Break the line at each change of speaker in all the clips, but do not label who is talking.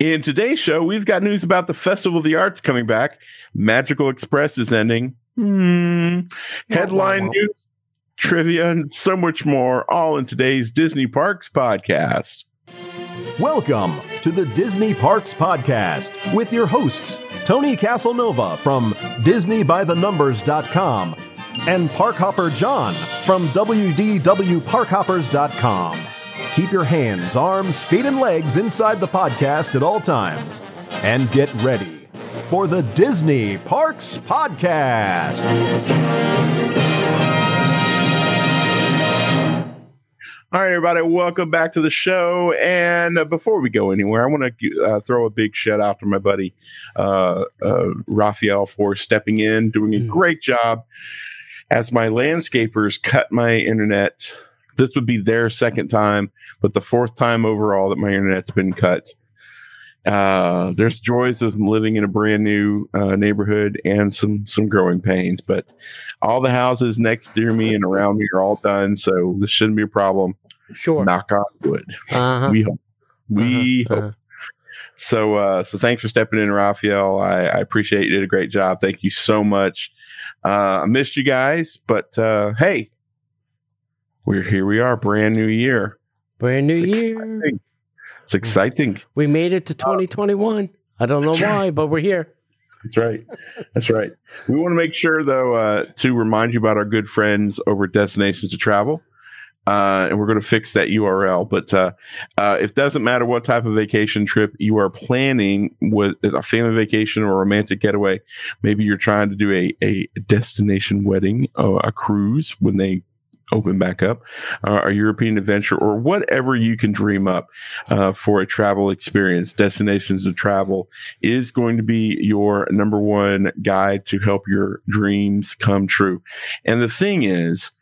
In today's show, we've got news about the Festival of the Arts coming back. Magical Express is ending. Hmm. Headline news, trivia, and so much more, all in today's Disney Parks podcast.
Welcome to the Disney Parks Podcast with your hosts, Tony Casanova from DisneyByTheNumbers.com and Parkhopper John from WDWParkhoppers.com. Keep your hands, arms, feet, and legs inside the podcast at all times. And get ready for the Disney Parks Podcast.
All right, everybody, welcome back to the show. And uh, before we go anywhere, I want to uh, throw a big shout out to my buddy uh, uh, Raphael for stepping in, doing a
Mm.
great job as my landscapers cut my internet. This would be their second time, but the fourth time overall that my internet's been cut. Uh, there's joys of living in a brand new uh, neighborhood and some some growing pains, but all the houses next to me and around me are all done, so this shouldn't be a problem.
Sure.
Knock on wood.
Uh-huh.
We hope. We
Uh-huh,
hope. So, uh, so thanks for stepping in, Raphael. I, I appreciate you did a great job. Thank you so much. Uh, I missed you guys, but uh, hey, we're here. We are brand new year.
Brand new
It's
year.
exciting. It's exciting.
We made it to 2021. I don't know
right.
why, but we're here.
That's right. That's right. We want to make sure, though, uh, to remind you about our good friends over at Destinations to Travel. Uh, and we're going to fix that URL. But uh, uh, it doesn't matter what type of vacation trip you are planning, with a family vacation or a romantic getaway. Maybe you're trying to do a, a destination wedding, or a cruise when they open back up, uh, a European adventure, or whatever you can dream up uh, for a travel experience. Destinations to Travel is going to be your number one guide to help your dreams come true. And the thing is,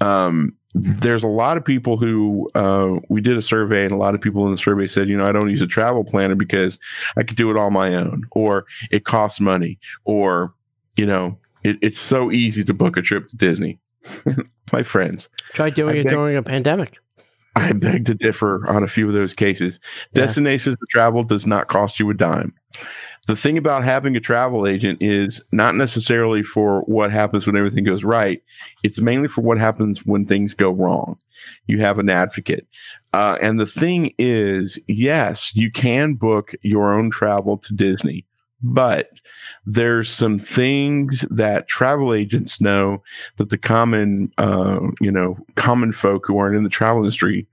um, there's a lot of people who uh, we did a survey, and a lot of people in the survey said, you know, I don't use a travel planner because I could do it on my own, or it costs money, or you know, it, it's so easy to book a trip to Disney. my friends,
Try doing
I
it
beg-
during a pandemic.
I beg to differ on a few of those cases.
Yeah.
Destinations to travel does not cost you a dime. The thing about having a travel agent is not necessarily for what happens when everything goes right. It's mainly for what happens when things go wrong. You have an advocate. Uh, and the thing is, yes, you can book your own travel to Disney, but there's some things that travel agents know that the common, uh, you know, common folk who aren't in the travel industry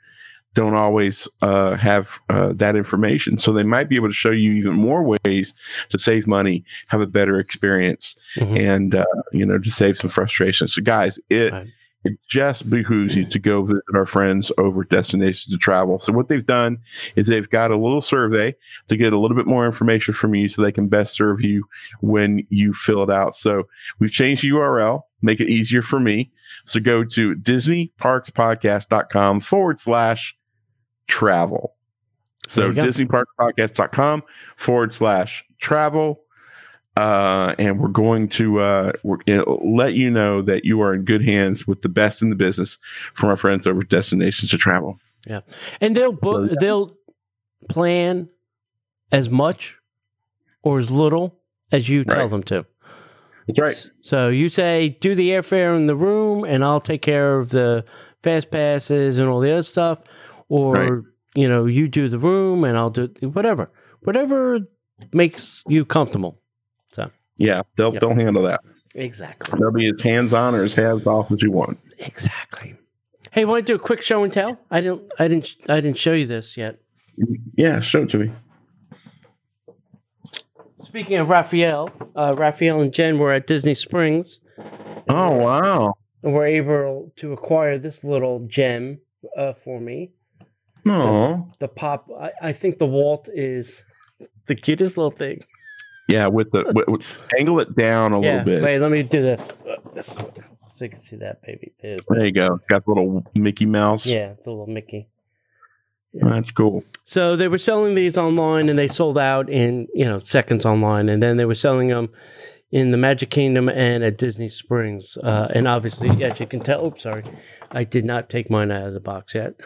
don't always uh, have uh, that information. So they might be able to show you even more ways to save money, have a better experience,
Mhm.
and uh, you know to save some frustration. So guys, it
Right.
It just behooves you to go visit our friends over at Destinations to Travel. So what they've done is they've got a little survey to get a little bit more information from you, so they can best serve you when you fill it out. So we've changed the URL, make it easier for me. So go to DisneyParksPodcast.com forward slash travel. So
There you go.
DisneyParksPodcast.com forward slash travel. Uh, and we're going to uh, we're, it'll let you know that you are in good hands with the best in the business from our friends over at Destinations to Travel.
Yeah, and they'll book, they'll plan as much or as little as you tell
Right.
them to.
That's right.
So you say, do the airfare in the room, and I'll take care of the fast passes and all the other stuff. Or,
Right.
you know, you do the room, and I'll do whatever. Whatever makes you comfortable.
Yeah, they'll
Yep.
they'll handle that.
Exactly.
They'll be as hands on or as hands off as you want.
Exactly. Hey, want to do a quick show and tell? I didn't. I didn't. I didn't show you this yet.
Yeah, show it to me.
Speaking of Raphael, uh, Raphael and Jen were at Disney Springs
Oh wow!
and were able to acquire this little gem uh, for me.
No,
The pop. I, I think the Walt is the cutest little thing.
Yeah, with the with, with, angle it down a
yeah.
little bit.
Wait, let me do this. Uh, this so you can see that baby.
There you go. It's got the little Mickey Mouse.
Yeah, the little Mickey.
that's cool.
So they were selling these online, and they sold out in you know seconds online, and then they were selling them in the Magic Kingdom and at Disney Springs. Uh, and obviously, as you can tell, oops, sorry, I did not take mine out of the box yet.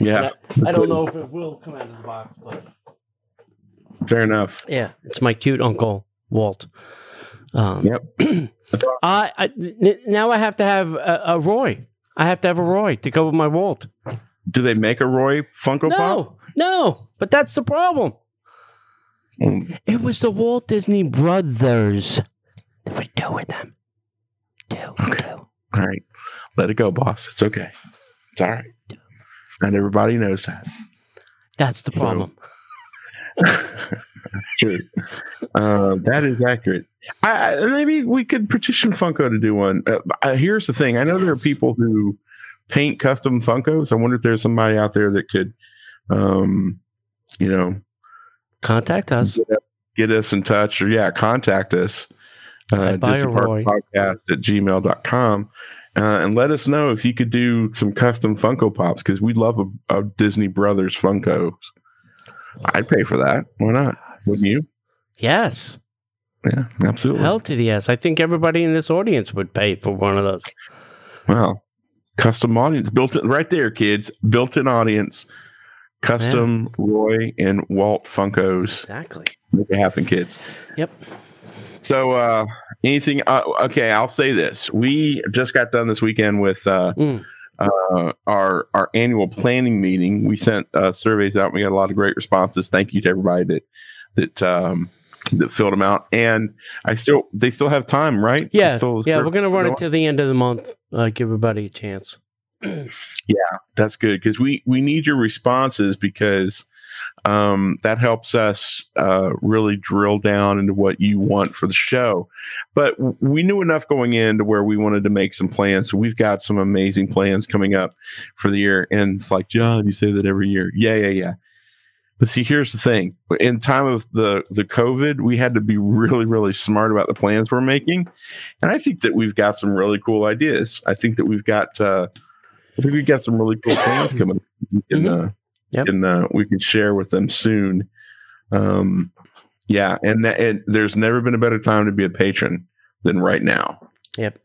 Yeah,
I, I don't know if it will come out of the box, but
Fair enough.
Yeah, it's my cute uncle Walt. Um,
Yep.
I, I n- now I have to have a, a Roy. I have to have a Roy to go with my Walt.
Do they make a Roy Funko Pop?
No, no, but that's the problem.
Mm,
It was the Walt Disney Brothers that were doing them. Two,
Okay.
two.
All right. Let it go, boss. It's okay. It's all right. And everybody knows that.
That's the
So-
problem.
True. Uh, that is accurate. I, I, maybe we could petition Funko to do one. Uh, here's the thing. I know there are people who paint custom Funkos. I wonder if there's somebody out there that could, um, you know,
Contact us.
get, get us in touch or yeah, contact us. Uh,
I'd buy a
Park podcast at gmail.com. Uh, and let us know if you could do some custom Funko Pops because we love a, a Disney Brothers Funkos. I'd pay for that. Why not? Wouldn't you?
Yes.
Yeah, absolutely.
Hell to the yes. I think everybody in this audience would pay for one of those.
Wow. Custom audience built in right there, kids. Built in audience. Custom Roy and Walt Funkos.
Exactly.
Make it happen, kids.
Yep.
So, uh, anything? Uh, okay, I'll say this. We just got done this weekend with uh,
Mm.
Uh, our our annual planning meeting. We sent uh, surveys out. We got a lot of great responses. Thank you to everybody that that um, that filled them out. And I still, they still have time, right?
Yeah.
still-
Yeah. We're going to run it to the end of the month. Uh, give everybody a chance.
Yeah, that's good because we we need your responses because um, that helps us uh, really drill down into what you want for the show. But we knew enough going in to where we wanted to make some plans. So we've got some amazing plans coming up for the year. And it's like, John, you say that every year. Yeah, yeah, yeah. But see, here's the thing: in time of the the COVID, we had to be really, really smart about the plans we're making, and I think that we've got some really cool ideas. I think that we've got, uh, I think we've got some really cool plans coming. Can,
Mhm.
uh,
Yep.
and uh, we can share with them soon. Um, yeah, and that, and there's never been a better time to be a patron than right now.
Yep.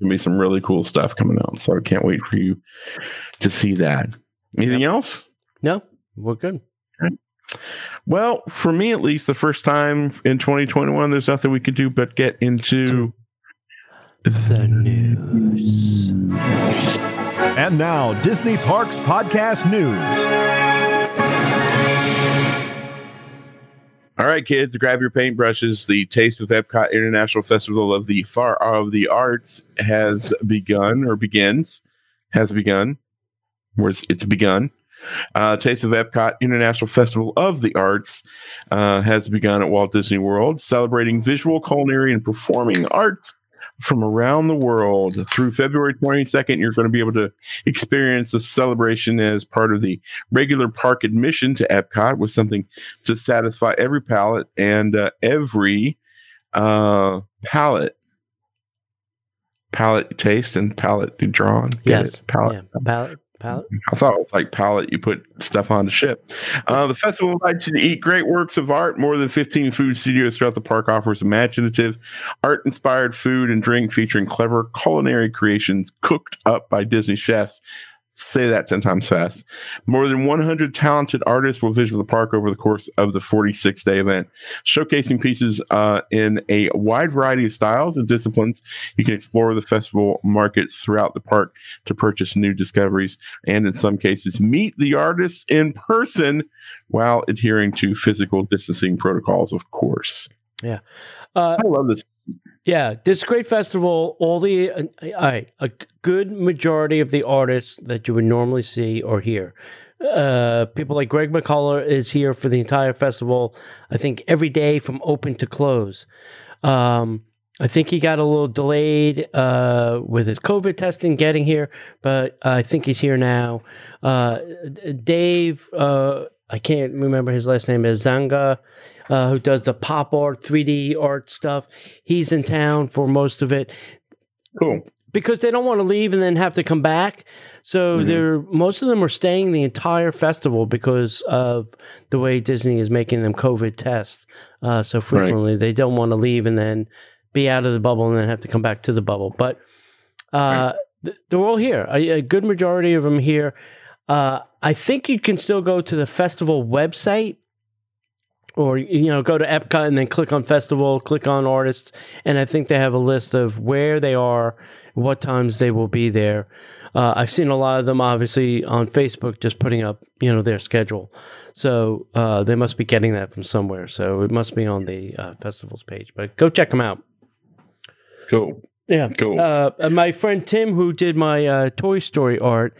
gonna be some really cool stuff coming out, so I can't wait for you to see that. Anything else?
No, we're good.
Well, for me at least, the first time in 2021, there's nothing we could do but get into
The news.
And now, Disney Parks Podcast News.
All right, kids, grab your paintbrushes. The Taste of Epcot International Festival of the Far of the Arts has begun or begins, has begun. Where it's, it's begun. Uh, Taste of Epcot International Festival of the Arts uh, has begun at Walt Disney World, celebrating visual, culinary, and performing arts from around the world. Through February 22nd, you're going to be able to experience the celebration as part of the regular park admission to Epcot with something to satisfy every palate and uh, every uh, palate. Palate taste and palate drawn. Get
Yes.
it? Palate.
Yeah. Palette. Palette.
I thought it was like palette. You put stuff on the ship. Uh, the festival invites you to eat great works of art. More than 15 food studios throughout the park offers imaginative, art-inspired food and drink featuring clever culinary creations cooked up by Disney chefs. Say that 10 times fast. More than 100 talented artists will visit the park over the course of the 46 day event, showcasing pieces uh, in a wide variety of styles and disciplines. You can explore the festival markets throughout the park to purchase new discoveries and, in some cases, meet the artists in person while adhering to physical distancing protocols, of course. Yeah.
Uh,
I love this.
Yeah, this great festival. All the uh, right, a good majority of the artists that you would normally see or hear. Uh, people like Greg McCullough is here for the entire festival. I think every day from open to close. Um, I think he got a little delayed uh, with his COVID testing getting here, but I think he's here now. Uh, Dave, uh, I can't remember his last name is Zanga, uh, who does the pop art, 3D art stuff. He's in town for most of it
Cool.
because they don't want to leave and then have to come back. So
Mhm.
they're most of them are staying the entire festival because of the way Disney is making them COVID tests uh, so frequently. They don't want to leave and then be out of the bubble and then have to come back to the bubble. But uh, th- they're all here. A, a good majority of them here. Uh, I think you can still go to the festival website or you know go to Epcot and then click on festival, click on artists, and I think they have a list of where they are, what times they will be there. Uh, I've seen a lot of them obviously on Facebook just putting up you know their schedule, so uh, they must be getting that from somewhere. So it must be on the uh, festivals page, but go check them out.
Cool.
Yeah,
Cool.
Uh, my friend Tim, who did my uh, Toy Story art,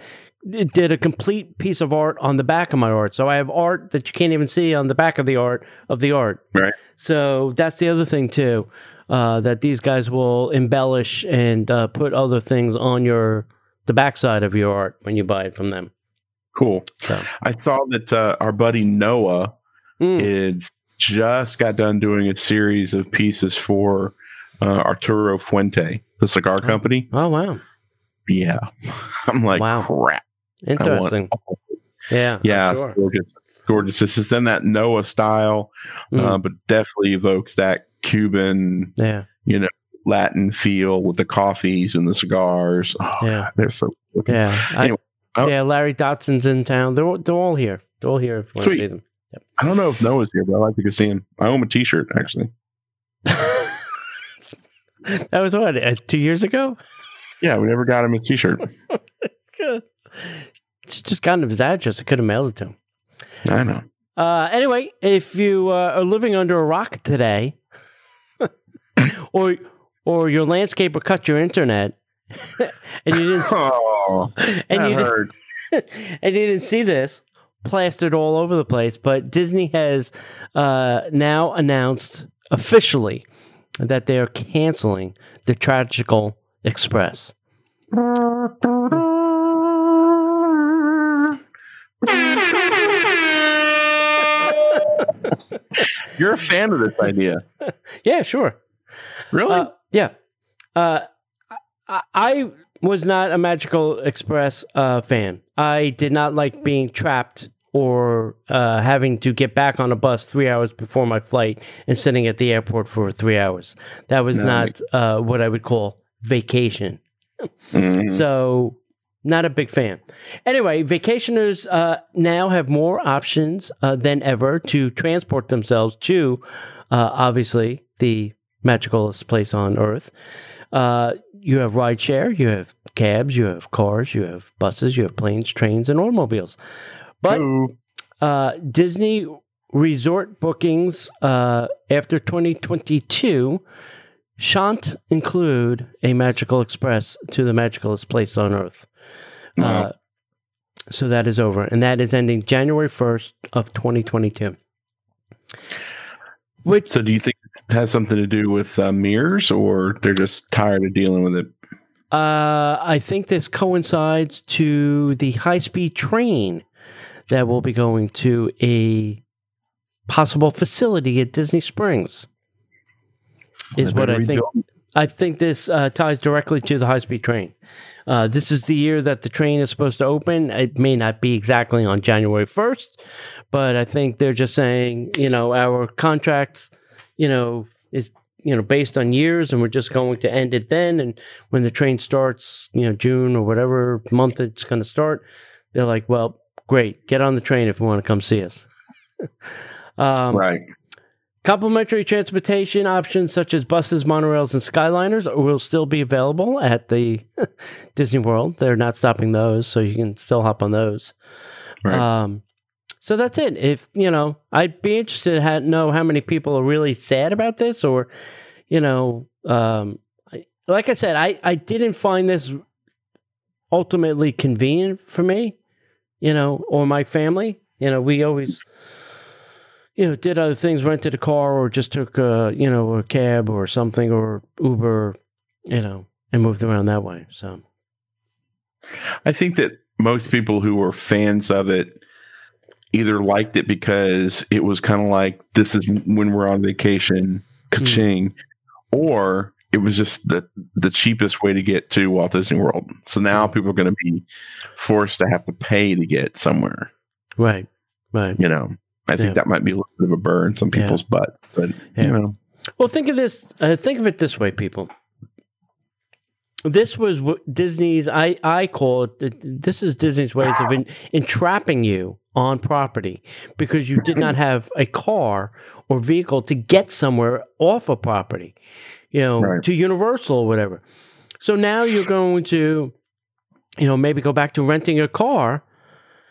did a complete piece of art on the back of my art. So I have art that you can't even see on the back of the art of the art.
Right.
So that's the other thing too, uh, that these guys will embellish and uh, put other things on your the backside of your art when you buy it from them.
Cool.
So
I saw that uh, our buddy Noah
Mm.
is just got done doing a series of pieces for uh, Arturo Fuente, the cigar company.
oh wow,
Yeah, I'm like,
Wow.
crap. I
interesting. Yeah,
Yeah,
sure.
it's gorgeous. Gorgeous. This is in that Noah style,
Mm.
uh, but definitely evokes that Cuban,
yeah,
you know, Latin feel with the coffees and the cigars. Oh,
Yeah.
God, they're so. looking-
yeah. I-
Anyway, oh.
yeah, Larry Dotson's in town. They're all- they're all here. They're all here if you want to
Sweet.
see them.
I don't know if Noah's here, but I like to go see him. I own a T-shirt actually.
that was what uh, two years ago.
Yeah, we never got him a T-shirt.
Just just got him his address. I could have mailed it to him.
I know.
Uh, anyway, if you uh, are living under a rock today, or or your landscaper cut your internet, and you didn't
Oh,
and
that
you didn't, and you didn't see this plastered all over the place, but Disney has uh, now announced officially that they are canceling the Tragical Express.
You're a fan of this idea,
Yeah, sure.
really?
Uh, yeah. Uh, I, I was not a Magical Express uh, fan. I did not like being trapped or uh, having to get back on a bus three hours before my flight and sitting at the airport for three hours. That was
No,
not uh, what I would call vacation.
Mhm.
So, not a big fan. Anyway, vacationers uh, now have more options uh, than ever to transport themselves to, uh, obviously, the magicalest place on earth. Uh, you have rideshare, you have cabs, you have cars, you have buses, you have planes, trains, and automobiles. But uh, Disney resort bookings uh, after 2022 shan't include a Magical Express to the magicalest place on earth. Uh, so that is over, and that is ending January 1st of 2022. Which
So, do you think it has something to do with uh, Mears, or they're just tired of dealing with it?
uh, I think this coincides to the high speed train that will be going to a possible facility at Disney Springs. Is what I think. I think this uh, ties directly to the high speed train. Uh, this is the year that the train is supposed to open. It may not be exactly on January 1st, but I think they're just saying, you know, our contract, you know, is, you know, based on years and we're just going to end it then. And when the train starts, you know, June or whatever month it's going to start, they're like, well, great, get on the train if you want to come see us. um,
right.
Complimentary transportation options such as buses, monorails, and Skyliners will still be available at the Disney World. They're not stopping those, so you can still hop on those.
Right.
Um, so that's it. If you know, I'd be interested to know how many people are really sad about this, or you know, um, I, like I said, I I didn't find this ultimately convenient for me, you know, or my family. You know, we always you know, did other things, rented a car or just took a, you know, a cab or something or Uber, you know, and moved around that way. So,
I think that most people who were fans of it either liked it because it was kind of like this is when we're on vacation, hmm. ka-ching, or it was just the the cheapest way to get to Walt Disney World. So now hmm. people are going to be forced to have to pay to get somewhere.
right, right.
You know, I think
Yeah.
that might be a little bit of a burn some
Yeah.
people's butt, but
Yeah.
you know,
Well, think of this, uh, think of it this way, people. this was what Disney's. I I call it. This is Disney's ways of en- entrapping you on property because you did not have a car or vehicle to get somewhere off a property, you know,
Right.
to Universal or whatever. So now you're going to, you know, maybe go back to renting a car.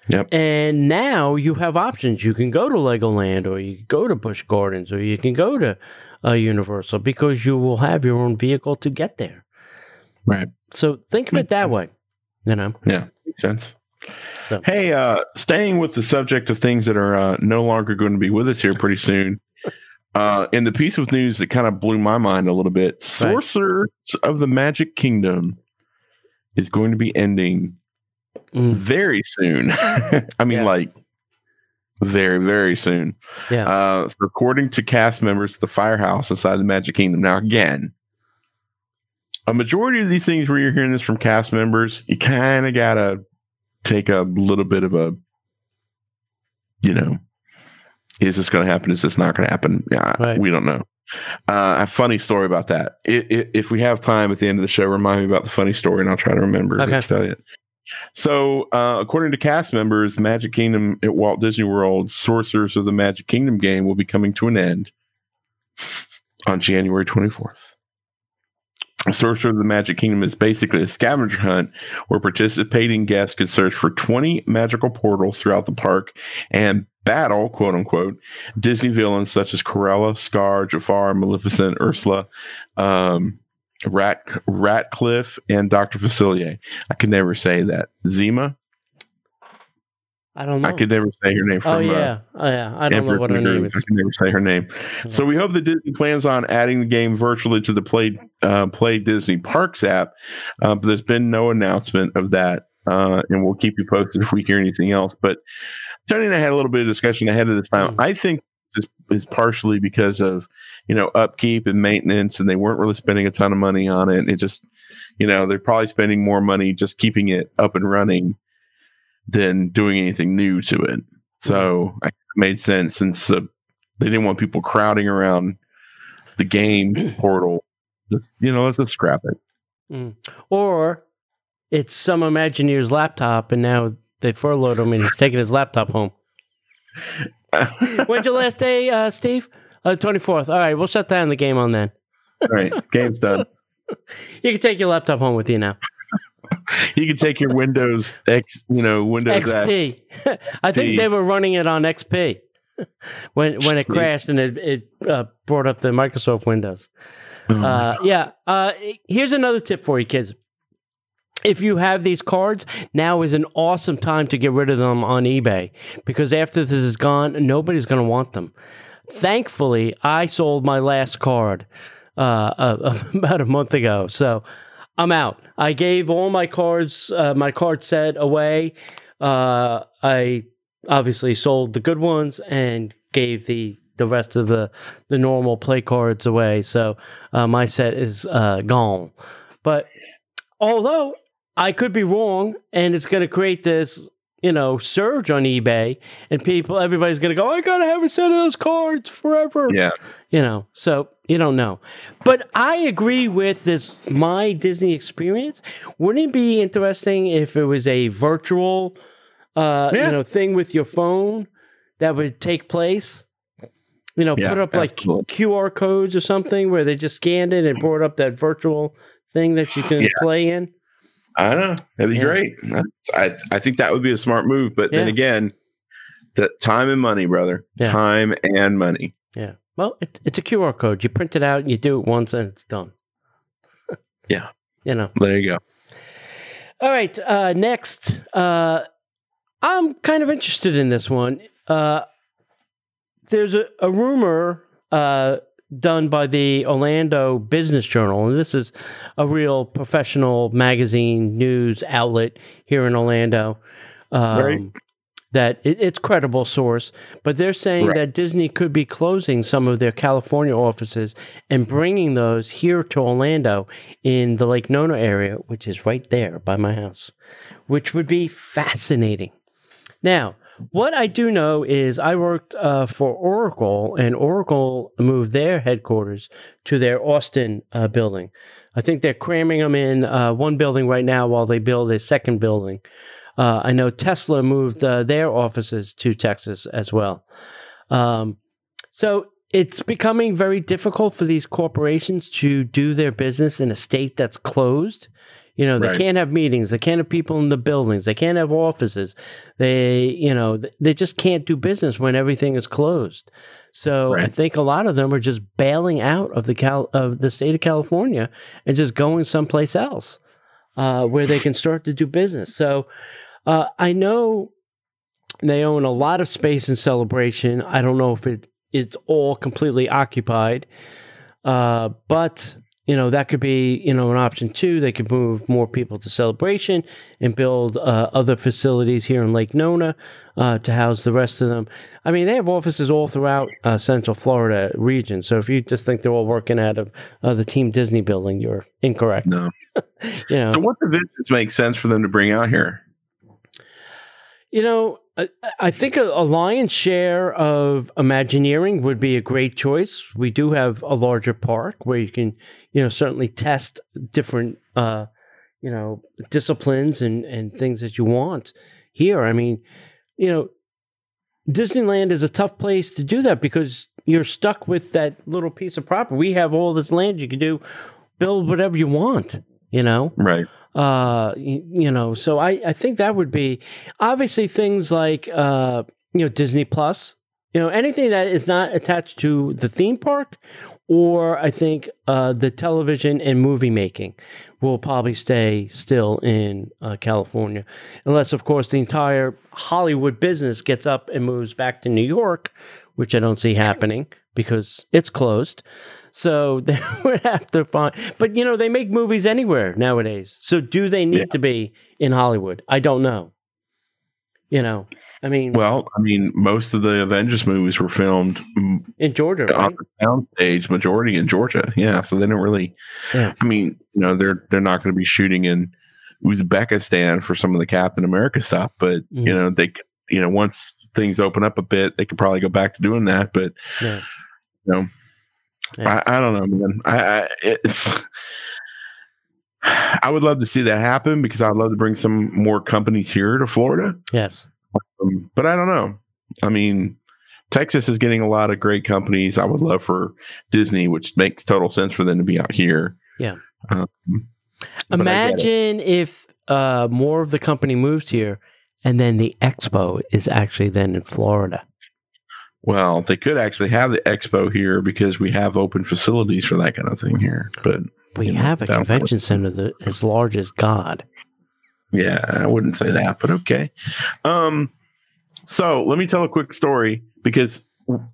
Yep.
And now you have options. You can go to Legoland or you can go to Busch Gardens or you can go to uh, Universal because you will have your own vehicle to get there.
Right.
So think of it that way. You know,
Yeah, makes sense.
So-
Hey, uh, staying with the subject of things that are uh, no longer going to be with us here pretty soon. Uh, in the piece of news that kind of blew my mind a little bit, Sorcerers of the Magic Kingdom is going to be ending
Mm.
very soon. I mean,
Yeah.
like very, very soon.
yeah,
Uh, so according to cast members the firehouse inside the Magic Kingdom. Now, again, a majority of these things where you're hearing this from cast members, you kind of gotta take a little bit of a, you know, is this going to happen? Is this not going to happen? Yeah,
Right.
we don't know. Uh, a funny story about that. I i if we have time at the end of the show, remind me about the funny story, and I'll try to remember
Okay.
to tell you. So, uh, according to cast members, Magic Kingdom at Walt Disney World, Sorcerers of the Magic Kingdom game will be coming to an end on January 24th. Sorcerer of the Magic Kingdom is basically a scavenger hunt where participating guests can search for 20 magical portals throughout the park and battle, quote unquote, Disney villains such as Cruella, Scar, Jafar, Maleficent, Ursula, um, Rat Ratcliffe, and Dr. Facilier. I could never say that. Zima?
I don't know.
I could never say her name from
oh
uh,
yeah, oh yeah. I don't
Emperor
know what her name is.
I can never say her name. So we hope that Disney plans on adding the game virtually to the Play uh, Play Disney Parks app, uh, but there's been no announcement of that, uh, and we'll keep you posted if we hear anything else. But Tony and I had a little bit of discussion ahead of this time.
Mm.
I think is partially because of you know upkeep and maintenance, and they weren't really spending a ton of money on it. It just you know they're probably spending more money just keeping it up and running than doing anything new to it. So I- it made sense since uh, they didn't want people crowding around the game portal. Just you know, let's just scrap it.
Or it's some Imagineer's laptop, and now they furloughed him, and he's taking his laptop home. When's your last day, uh, Steve? Uh, twenty fourth. All right, we'll shut down the game on then.
All right, game's done.
You can take your laptop home with you now.
You can take your Windows X, you know, Windows
XP. I think they were running it on XP when when it crashed and it it uh, brought up the Microsoft Windows.
Oh,
Uh, yeah. Uh, here's another tip for you kids. If you have these cards, now is an awesome time to get rid of them on eBay because after this is gone, nobody's going to want them. Thankfully, I sold my last card uh, uh, about a month ago, so I'm out. I gave all my cards, uh, my card set away. Uh, I obviously sold the good ones and gave the the rest of the the normal play cards away. So uh, my set is uh, gone. But although I could be wrong, and it's going to create this you know surge on eBay, and people, everybody's going to go, I got to have a set of those cards forever.
yeah,
You know, so you don't know. But I agree with this my Disney experience. Wouldn't it be interesting if it was a virtual uh
Yeah.
you know thing with your phone that would take place? You know,
Yeah,
put up like
absolutely.
QR codes or something where they just scanned it and brought up that virtual thing that you can
Yeah.
play in.
I know that'd be
Yeah.
great. That's- I I think that would be a smart move. But then again, the time and money, brother.
Yeah.
Time and money.
Yeah. Well, it, it's a QR code. You print it out and you do it once and it's done.
Yeah.
You know.
There you go.
All right. Uh, next, uh, I'm kind of interested in this one. Uh, there's a, a rumor uh, done by the Orlando Business Journal, and this is a real professional magazine news outlet here in Orlando. Um,
Right.
That it, it's credible source, but they're saying
Right.
that Disney could be closing some of their California offices and bringing those here to Orlando in the Lake Nona area, which is right there by my house, which would be fascinating. Now, What I do know is I worked uh, for Oracle, and Oracle moved their headquarters to their Austin uh, building. I think they're cramming them in uh, one building right now while they build a second building. Uh, I know Tesla moved uh, their offices to Texas as well. Um, so it's becoming very difficult for these corporations to do their business in a state that's closed. You know, they
Right.
can't have meetings. They can't have people in the buildings. They can't have offices. They, you know, they just can't do business when everything is closed. So I think a lot of them are just bailing out of the Cal- of the state of California and just going someplace else uh, where they can start to do business. So uh, I know they own a lot of space in Celebration. I don't know if it it's all completely occupied, uh, but you know that could be you know an option too. They could move more people to Celebration and build uh, other facilities here in Lake Nona uh, to house the rest of them. I mean, they have offices all throughout uh, Central Florida region. So if you just think they're all working out of uh, the Team Disney building, you're incorrect.
No.
You know,
So what divisions make sense for them to bring out here?
You know, I, think a, a lion's share of Imagineering would be a great choice. We do have a larger park where you can, you know, certainly test different, uh, you know, disciplines and, and things that you want here. I mean, you know, Disneyland is a tough place to do that because you're stuck with that little piece of property. We have all this land you can do, build whatever you want, you know?
Right.
Uh y- you know so i i think that would be obviously things like uh you know disney plus you know anything that is not attached to the theme park or i think uh the television and movie making will probably stay still in uh, california. Unless of course the entire hollywood business gets up and moves back to new york which i don't see happening because it's closed so they would have to find, but you know, they make movies anywhere nowadays. So do they need
Yeah.
to be in Hollywood? I don't know. You know, I mean,
Well, I mean, most of the Avengers movies were filmed
in Georgia, right?
on the sound stage, majority in Georgia. Yeah, so they don't really.
Yeah.
I mean, you know, they're they're not going to be shooting in Uzbekistan for some of the Captain America stuff, but
Mhm.
you know, they you know once things open up a bit, they could probably go back to doing that. But
Yeah.
you know,
Yeah.
I, I don't know, man. I, I it's. I would love to see that happen because I'd love to bring some more companies here to Florida.
Yes.
Um, but I don't know. I mean, Texas is getting a lot of great companies. I would love for Disney, which makes total sense for them to be out here.
Yeah.
Um, but I get it.
Imagine if uh, more of the company moves here and then the expo is actually then in Florida.
Well, they could actually have the expo here because we have open facilities for that kind of thing here. But
We
know,
have a convention center that as large as God.
yeah, I wouldn't say that, but okay. Um, so let me tell a quick story because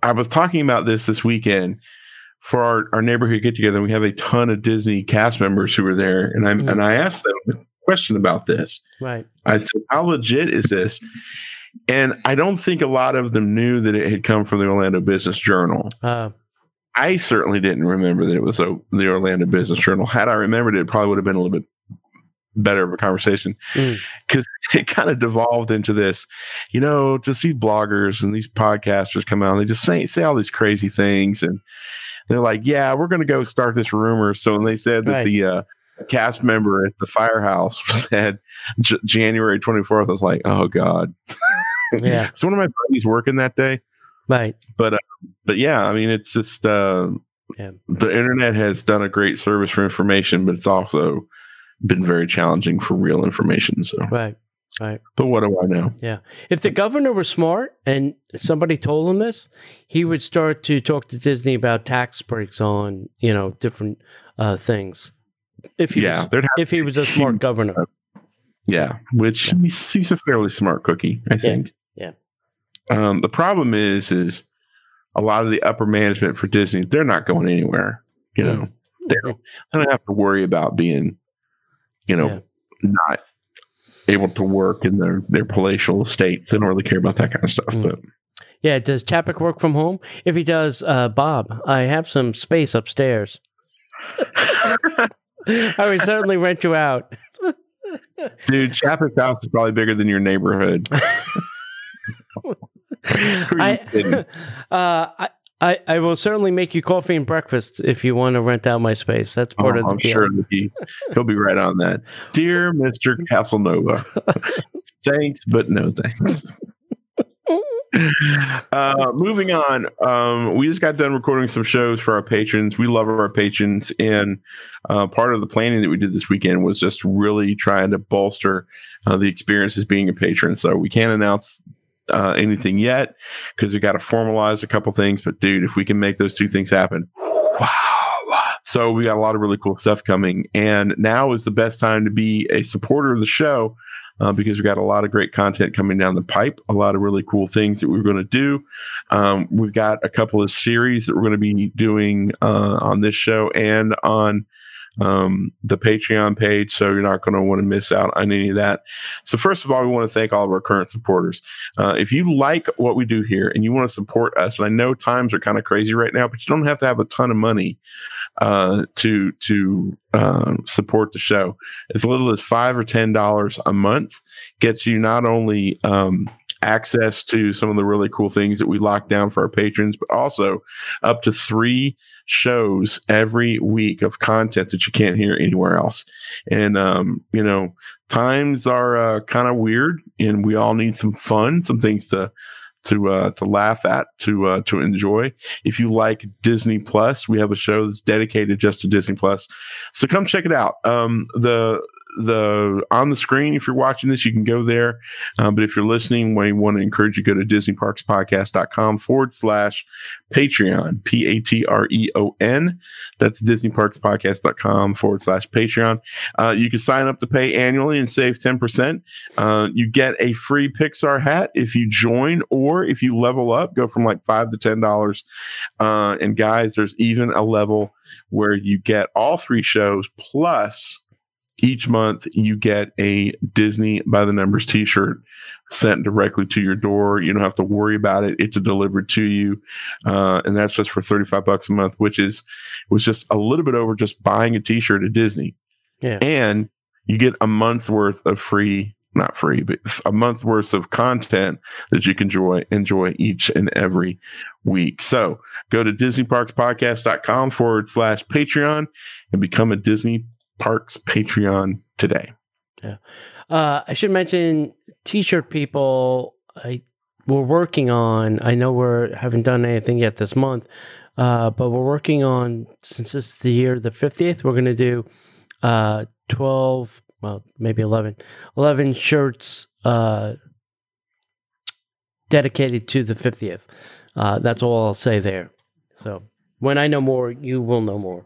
I was talking about this this weekend for our, our neighborhood get together. We have a ton of Disney cast members who were there, and I
Mhm.
and I asked them a question about this.
Right.
I said, "How legit is this?" And I don't think a lot of them knew that it had come from the Orlando Business Journal.
Uh,
I certainly didn't remember that it was a, the Orlando Business Journal. Had I remembered it, it probably would have been a little bit better of a conversation
Mm.
because it kind of devolved into this. You know, just these bloggers and these podcasters come out and they just say say all these crazy things, and they're like, "Yeah, we're going to go start this rumor." So when they said that
Right.
the uh, cast member at the firehouse said J- January twenty fourth, I was like, "Oh God."
yeah.
So one of my buddies working that day
Right.
but but yeah, I mean, it's just uh,
Yeah.
the internet has done a great service for information, but it's also been very challenging for real information. So,
Right. Right.
but what do I know? Yeah.
If the governor was smart and somebody told him this, he would start to talk to Disney about tax breaks on, you know, different uh, things. If he
yeah,
was, if he was a smart governor.
yeah, which he's, he's a fairly smart cookie, I think. Um, the problem is, is a lot of the upper management for Disney, they're not going anywhere. You know, they don't, they don't have to worry about being, you know,
Yeah.
not able to work in their their palatial estates. They don't really care about that kind of stuff.
Mm.
But
Yeah, does Chapek work from home? If he does, uh, Bob, I have some space upstairs. I would certainly rent you out.
dude, Chapek's house is probably bigger than your neighborhood.
I, uh, I, I, I will certainly make you coffee and breakfast if you want to rent out my space. That's part
Oh,
of the
I'm
deal.
sure he, he'll be right on that. Dear Mr. Casanova, thanks, but no thanks. uh, moving on, um, we just got done recording some shows for our patrons. We love our patrons, and uh, part of the planning that we did this weekend was just really trying to bolster uh, the experience as being a patron. So we can't announce uh, anything yet because we got to formalize a couple things. But dude, if we can make those two things happen, wow. So we got a lot of really cool stuff coming, and now is the best time to be a supporter of the show uh, because we got a lot of great content coming down the pipe, a lot of really cool things that we're going to do. Um, we've got a couple of series that we're going to be doing uh, on this show and on um, the Patreon page, so you're not going to want to miss out on any of that. So, first of all, we want to thank all of our current supporters. Uh, if you like what we do here and you want to support us, and I know times are kind of crazy right now, but you don't have to have a ton of money uh, to to um, support the show. As little as five or ten dollars a month gets you not only um, access to some of the really cool things that we lock down for our patrons, but also up to three shows every week of content that you can't hear anywhere else. And um, you know, times are uh, kind of weird, and we all need some fun, some things to to uh, to laugh at, to uh, to enjoy. If you like Disney Plus, we have a show that's dedicated just to Disney Plus. So come check it out. Um, the the on the screen if you're watching this you can go there. Um, but if you're listening we want to encourage you to go to disneyparkspodcast.com forward slash patreon p-a-t-r-e-o-n that's disneyparkspodcast.com forward slash patreon. Uh, you can sign up to pay annually and save 10% uh, you get a free pixar hat if you join or if you level up go from like five to ten dollars. Uh, and guys there's even a level where you get all three shows plus each month you get a Disney by the numbers t-shirt sent directly to your door. You don't have to worry about it. It's delivered to you. Uh, and that's just for 35 bucks a month, which is was just a little bit over just buying a t-shirt at Disney.
Yeah.
And you get a month's worth of free not free, but a month worth of content that you can enjoy enjoy each and every week. So go to DisneyParksPodcast.com forward slash Patreon and become a Disney Parks Patreon today.
Uh, I should mention t-shirt people. I we're working on. I know we're haven't done anything yet this month, uh, but we're working on since this is the year the fiftieth. We're going to do uh, twelve, well maybe 11, 11 shirts uh, dedicated to the fiftieth. Uh, that's all I'll say there. So when I know more, you will know more.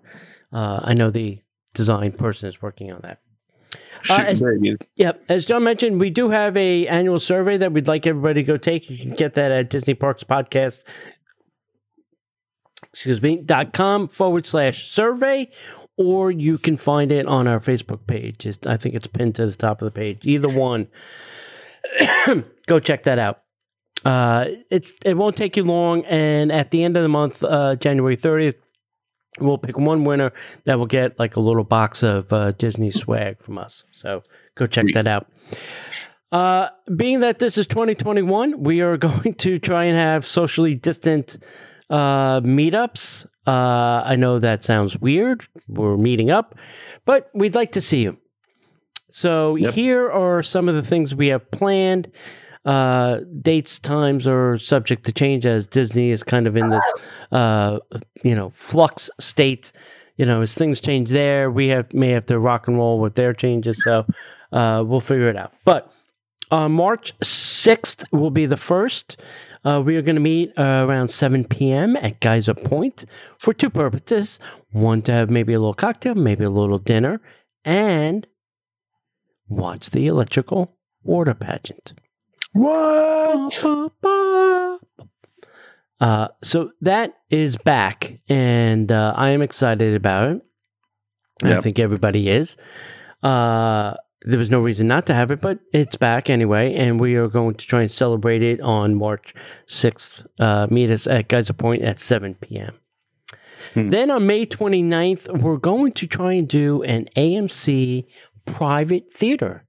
Uh, I know the design person is working on that. Uh, as-
there it is.
Yep. As John mentioned, we do have a annual survey that we'd like everybody to go take. You can get that at Disney Parks Podcast. Excuse me, dot com forward slash survey, or you can find it on our Facebook page. It's, I think it's pinned to the top of the page. Either one. go check that out. Uh, it's it won't take you long, and at the end of the month, uh, January thirtieth, we'll pick one winner that will get like a little box of uh, Disney swag from us. So go check that out. Uh, being that this is 2021, we are going to try and have socially distant uh, meetups. Uh, I know that sounds weird. We're meeting up, but we'd like to see you. So
Yep.
here are some of the things we have planned. Uh, dates, times are subject to change as Disney is kind of in this, uh, you know, flux state. You know, as things change there, we have may have to rock and roll with their changes. So uh, we'll figure it out. But uh, March sixth will be the first. Uh, we are going to meet uh, around 7 p.m. at Geyser Point for two purposes. One, to have maybe a little cocktail, maybe a little dinner, and watch the electrical water pageant.
What?
Uh, so that is back, and uh, I am excited about it. I think everybody is. Uh, there was no reason not to have it, but it's back anyway, and we are going to try and celebrate it on March 6th. Uh, meet us at Geyser Point at 7 p.m.
Hmm.
Then on May 29th, we're going to try and do an AMC private theater.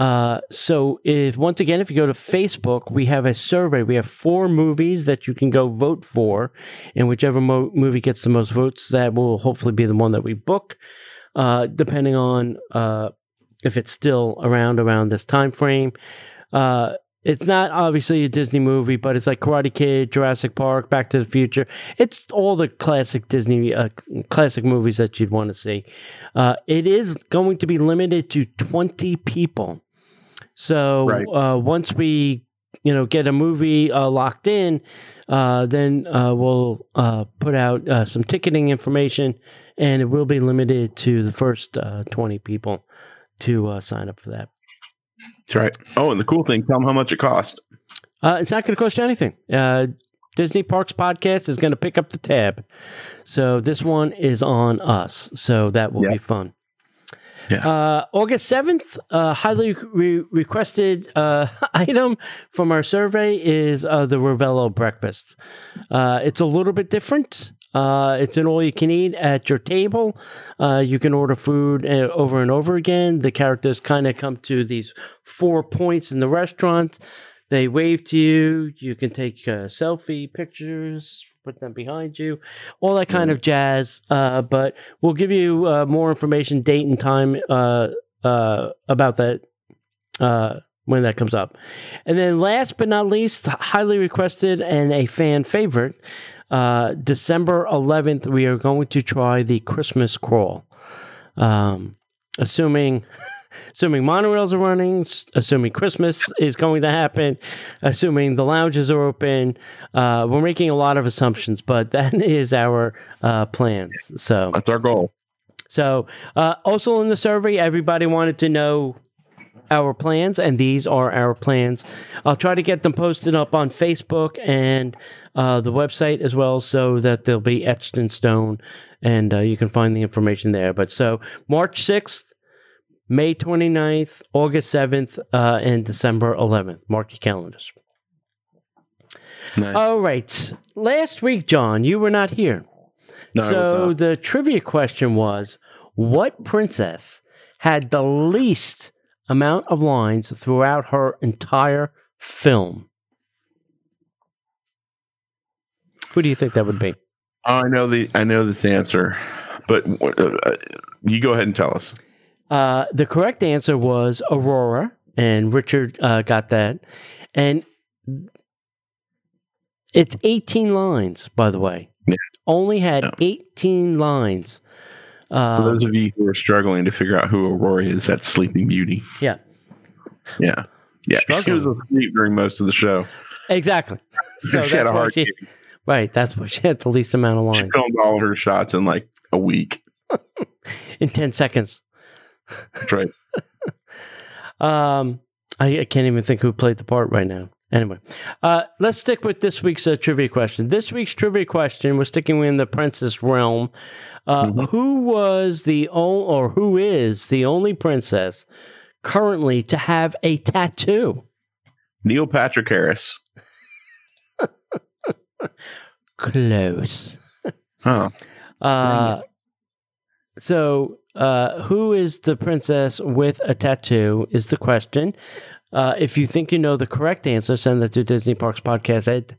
Uh, so if once again, if you go to Facebook, we have a survey. We have four movies that you can go vote for, and whichever mo- movie gets the most votes, that will hopefully be the one that we book. Uh, depending on uh, if it's still around around this time frame. Uh, it's not obviously a Disney movie, but it's like Karate Kid, Jurassic Park, Back to the Future. It's all the classic Disney, uh, classic movies that you'd want to see. Uh, it is going to be limited to 20 people. So
Right.
uh, once we, you know, get a movie uh, locked in, uh, then uh, we'll uh, put out uh, some ticketing information, and it will be limited to the first uh, 20 people to uh, sign up for that.
That's right. Oh, and the cool thing, tell them how much it cost.
Uh, it's not going to cost you anything. Uh, Disney Parks Podcast is going to pick up the tab. So this one is on us. So that will
Yeah.
be fun.
Yeah.
Uh, August 7th, uh, highly re- requested uh, item from our survey is uh, the Ravello breakfast. Uh, it's a little bit different. Uh, it's an all you can eat at your table. You can order food over and over again. The characters kind of come to these four points in the restaurant. They wave to you. You can take selfie pictures, put them behind you, all that kind of jazz. Uh, but we'll give you uh, more information, date and time uh, uh, about that uh, when that comes up. And then, last but not least, highly requested and a fan favorite, uh, December 11th, we are going to try the Christmas crawl. Um, assuming. Assuming monorails are running, assuming Christmas is going to happen, assuming the lounges are open, uh, we're making a lot of assumptions, but that is our uh, plans. So,
That's our goal.
so uh, also in the survey, everybody wanted to know our plans, and these are our plans. I'll try to get them posted up on Facebook and uh, the website as well, so that they'll be etched in stone, and uh, you can find the information there. But so March sixth. May 29th, August 7th, uh, and December 11th. Mark your calendars.
Nice.
All right. Last week, John, you were not here.
No,
so the trivia question was what princess had the least amount of lines throughout her entire film? Who do you think that would be?
I know the I know this answer, but uh, uh, you go ahead and tell us.
Uh, the correct answer was Aurora, and Richard uh, got that. And it's 18 lines, by the way.
Yeah.
Only had
Yeah.
18 lines. Uh,
For those of you who are struggling to figure out who Aurora is, that's Sleeping Beauty.
yeah,
Yeah, yeah. She was asleep during most of the show.
exactly. So
she had a hard.
she- Right, that's why she had the least amount of lines.
She filmed all of her shots in like a week.
in 10 seconds.
That's right.
Um, I, I can't even think who played the part right now. Anyway, uh, let's stick with this week's uh, trivia question. This week's trivia question, we're sticking in the princess realm. Uh,
Mhm.
Who was the only, or who is the only princess currently to have a tattoo?
Neil Patrick Harris.
Close.
Huh.
Uh, so, uh, who is the princess with a tattoo is the question. Uh, if you think you know the correct answer, send that to Disney Parks Podcast at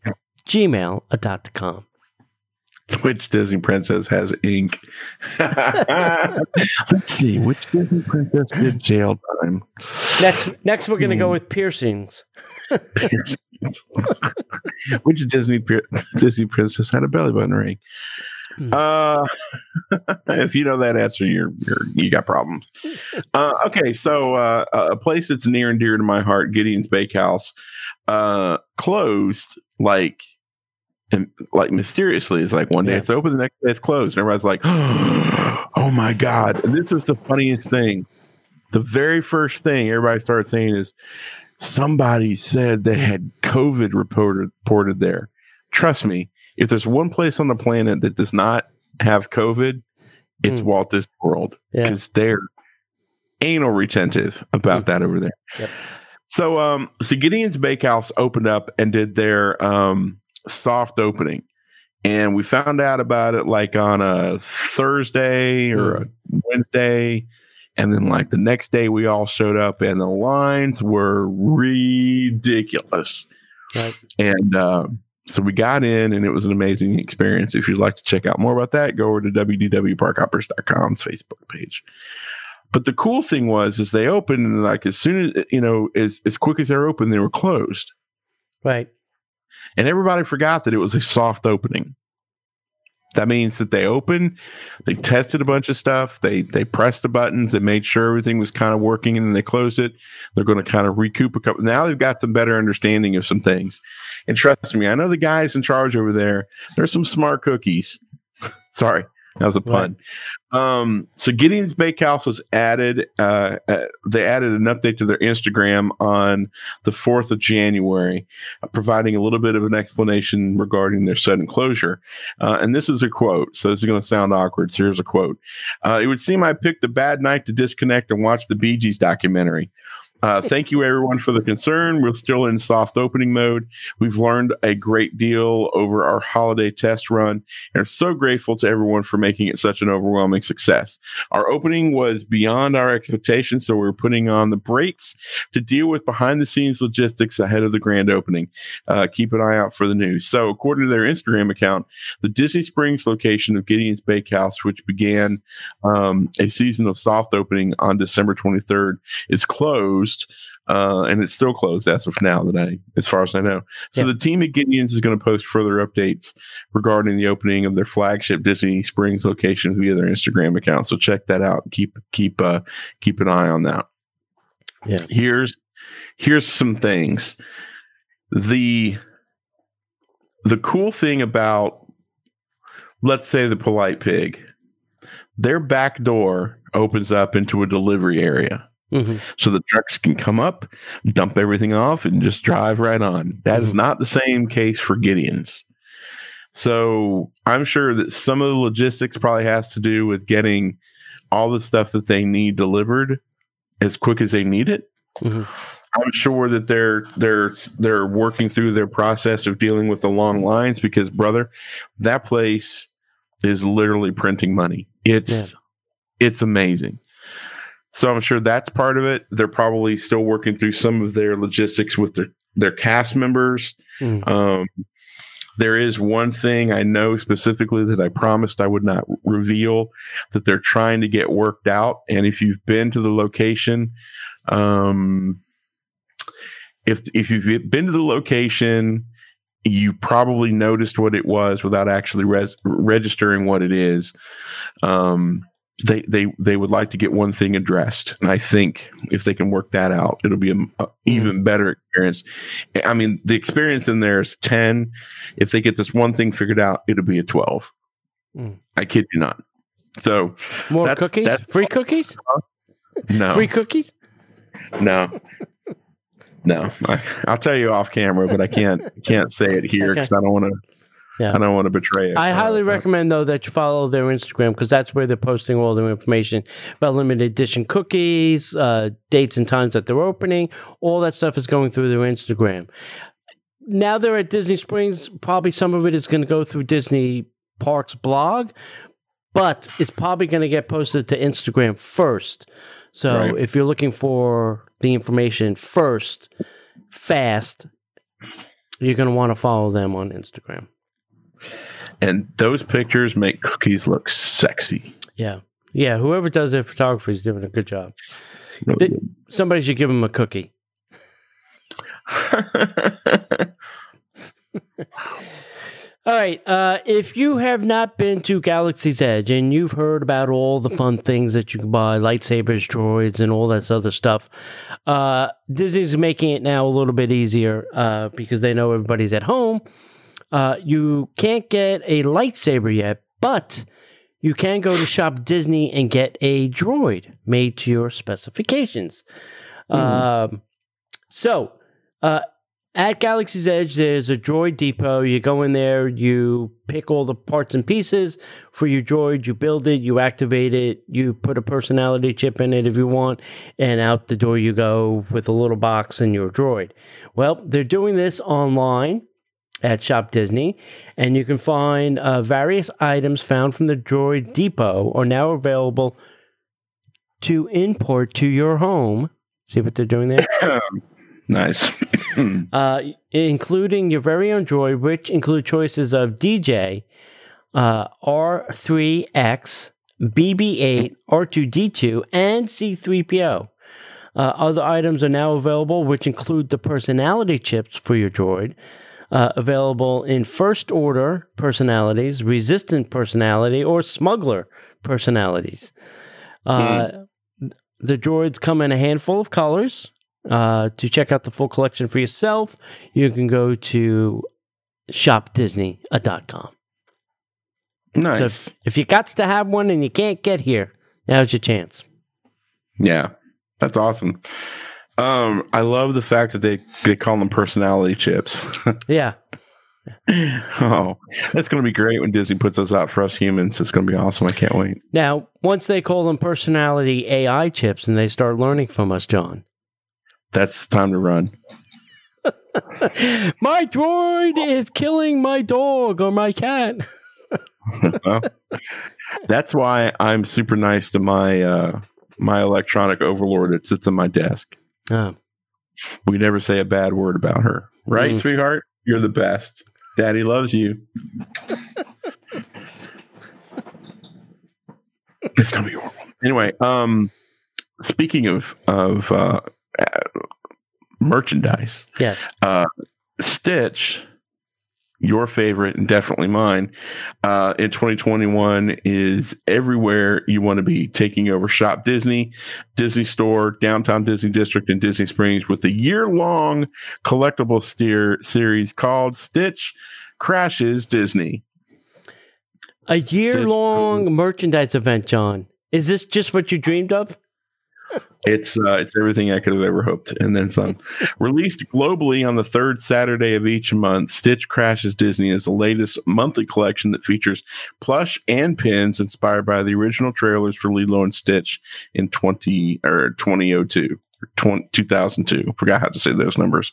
gmail.com.
Which Disney princess has ink? Let's see. Which Disney princess did jail time?
Next, next we're going to go
Hmm.
with piercings.
Piercings. Which Disney Disney princess had a belly button ring?
Hmm.
Uh, if you know that answer, you're you're you got problems. Uh, okay, so uh, a place that's near and dear to my heart, Gideon's Bakehouse, uh, closed like and like mysteriously. It's like one day
Yeah.
it's open, the next day it's closed, and everybody's like, "Oh my god!" And this is the funniest thing. The very first thing everybody started saying is, somebody said they had COVID reported reported there. Trust me, if there's one place on the planet that does not have COVID, it's
Hmm.
Walt Disney World
Yeah.
because they're anal retentive about
Hmm.
that over there.
Yep.
So, um, so Gideon's Bakehouse opened up and did their um soft opening, and we found out about it like on a Thursday or a Wednesday, And then, like the next day, we all showed up, and the lines were ridiculous.
Right.
And uh, so we got in, and it was an amazing experience. If you'd like to check out more about that, go over to www.parkhoppers.com's Facebook page. But the cool thing was, is they opened, and like as soon as you know, as as quick as they're open, they were closed,
Right.
and everybody forgot that it was a soft opening. That means that they opened, they tested a bunch of stuff, they they pressed the buttons, they made sure everything was kind of working, and then they closed it. They're going to kind of recoup a couple. Now they've got some better understanding of some things, and trust me, I know the guys in charge over there. There's some smart cookies. Sorry, that was a pun. Um, so Gideon's Bakehouse was added. Uh, uh, they added an update to their Instagram on the fourth of January, uh, providing a little bit of an explanation regarding their sudden closure. Uh, and this is a quote. So this is going to sound awkward. So here's a quote. Uh, it would seem I picked a bad night to disconnect and watch the Bee Gees documentary. Uh, thank you, everyone, for the concern. We're still in soft opening mode. We've learned a great deal over our holiday test run and are so grateful to everyone for making it such an overwhelming success. Our opening was beyond our expectations, so we're putting on the brakes to deal with behind the scenes logistics ahead of the grand opening. Uh, keep an eye out for the news. So, according to their Instagram account, the Disney Springs location of Gideon's Bakehouse, which began um, a season of soft opening on December 23rd, is closed. Uh, and it's still closed as of now that I, as far as I know. So
Yeah.
the team at Gideon's is going to post further updates regarding the opening of their flagship Disney Springs location via their Instagram account. So check that out. Keep keep uh keep an eye on that.
Yeah.
Here's here's some things. The the cool thing about let's say the polite pig, their back door opens up into a delivery area
hmm
so the trucks can come up, dump everything off, and just drive right on. That is
Mhm.
not the same case for Gideon's. So I'm sure that some of the logistics probably has to do with getting all the stuff that they need delivered as quick as they need it.
Mhm.
I'm sure that they're they're they're working through their process of dealing with the long lines because brother, that place is literally printing money. It's it's amazing. So I'm sure that's part of it. They're probably still working through some of their logistics with their their cast members.
Mm.
Um, there is one thing I know specifically that I promised I would not reveal that they're trying to get worked out. And if you've been to the location, um, if if you've been to the location, you probably noticed what it was without actually res- registering what it is. Um, they they they would like to get one thing addressed, and I think if they can work that out, it'll be a, a even better experience. I mean, the experience in there is ten. If they get this one thing figured out, it'll be a twelve.
Mm.
I kid you not. So
More
That's-
cookies?
that's-
Free cookies?
no,
Free cookies?
no, no. I, I'll tell you off camera, but I can't can't say it here
Okay.
because I don't want to.
Yeah.
I don't want to betray it.
I highly recommend though that you follow their Instagram because that's where they're posting all their information about limited edition cookies, uh, dates and times that they're opening. All that stuff is going through their Instagram. Now they're at Disney Springs. Probably some of it is going to go through Disney Parks blog, but it's probably going to get posted to Instagram first. So
Right.
if you're looking for the information first, fast, you're going to want to follow them on Instagram.
And those pictures make cookies look sexy.
Yeah. Yeah. Whoever does their photography is doing a good job.
Really
They- Somebody should give him a cookie. All right. Uh, if you have not been to Galaxy's Edge and you've heard about all the fun things that you can buy, lightsabers, droids, and all that other stuff, uh, Disney's making it now a little bit easier uh, because they know everybody's at home. Uh, you can't get a lightsaber yet, but you can go to Shop Disney and get a droid made to your specifications. Um, so, uh, at Galaxy's Edge, there's a droid depot. You go in there, you pick all the parts and pieces for your droid, you build it, you activate it, you put a personality chip in it if you want, and out the door you go with a little box and your droid. Well, they're doing this online at Shop Disney, and you can find uh, various items found from the Droid Depot are now available to import to your home. See what they're doing there?
nice.
uh, including your very own droid, which include choices of DJ, uh, R3X, BB8, R2D2, and C3PO. Uh, other items are now available, which include the personality chips for your droid, uh, available in first order personalities, resistant personality, or smuggler personalities. Uh, mm. The droids come in a handful of colors. Uh, to check out the full collection for yourself, you can go to shopdisney.com.
Nice. So
if, if you got to have one and you can't get here, now's your chance.
Yeah, that's awesome. Um, I love the fact that they they call them personality chips.
yeah.
oh, that's going to be great when Disney puts those out for us humans. It's going to be awesome. I can't wait.
Now, once they call them personality AI chips and they start learning from us, John,
that's time to run.
my droid is killing my dog or my cat.
well, that's why I'm super nice to my uh, my electronic overlord that sits on my desk.
Oh.
We never say a bad word about her, right, mm. sweetheart? You're the best. Daddy loves you. it's gonna be horrible. Anyway, um, speaking of of uh, merchandise,
yes,
uh, Stitch your favorite and definitely mine uh, in 2021 is everywhere you want to be taking over shop disney disney store downtown disney district and disney springs with a year-long collectible steer series called stitch crashes disney.
A year-long merchandise event john. Is this just what you dreamed of
it's uh, it's everything I could have ever hoped, and then some. Released globally on the third Saturday of each month, Stitch Crashes Disney is the latest monthly collection that features plush and pins inspired by the original trailers for Lilo and Stitch in twenty or twenty oh two. 2002. Forgot how to say those numbers.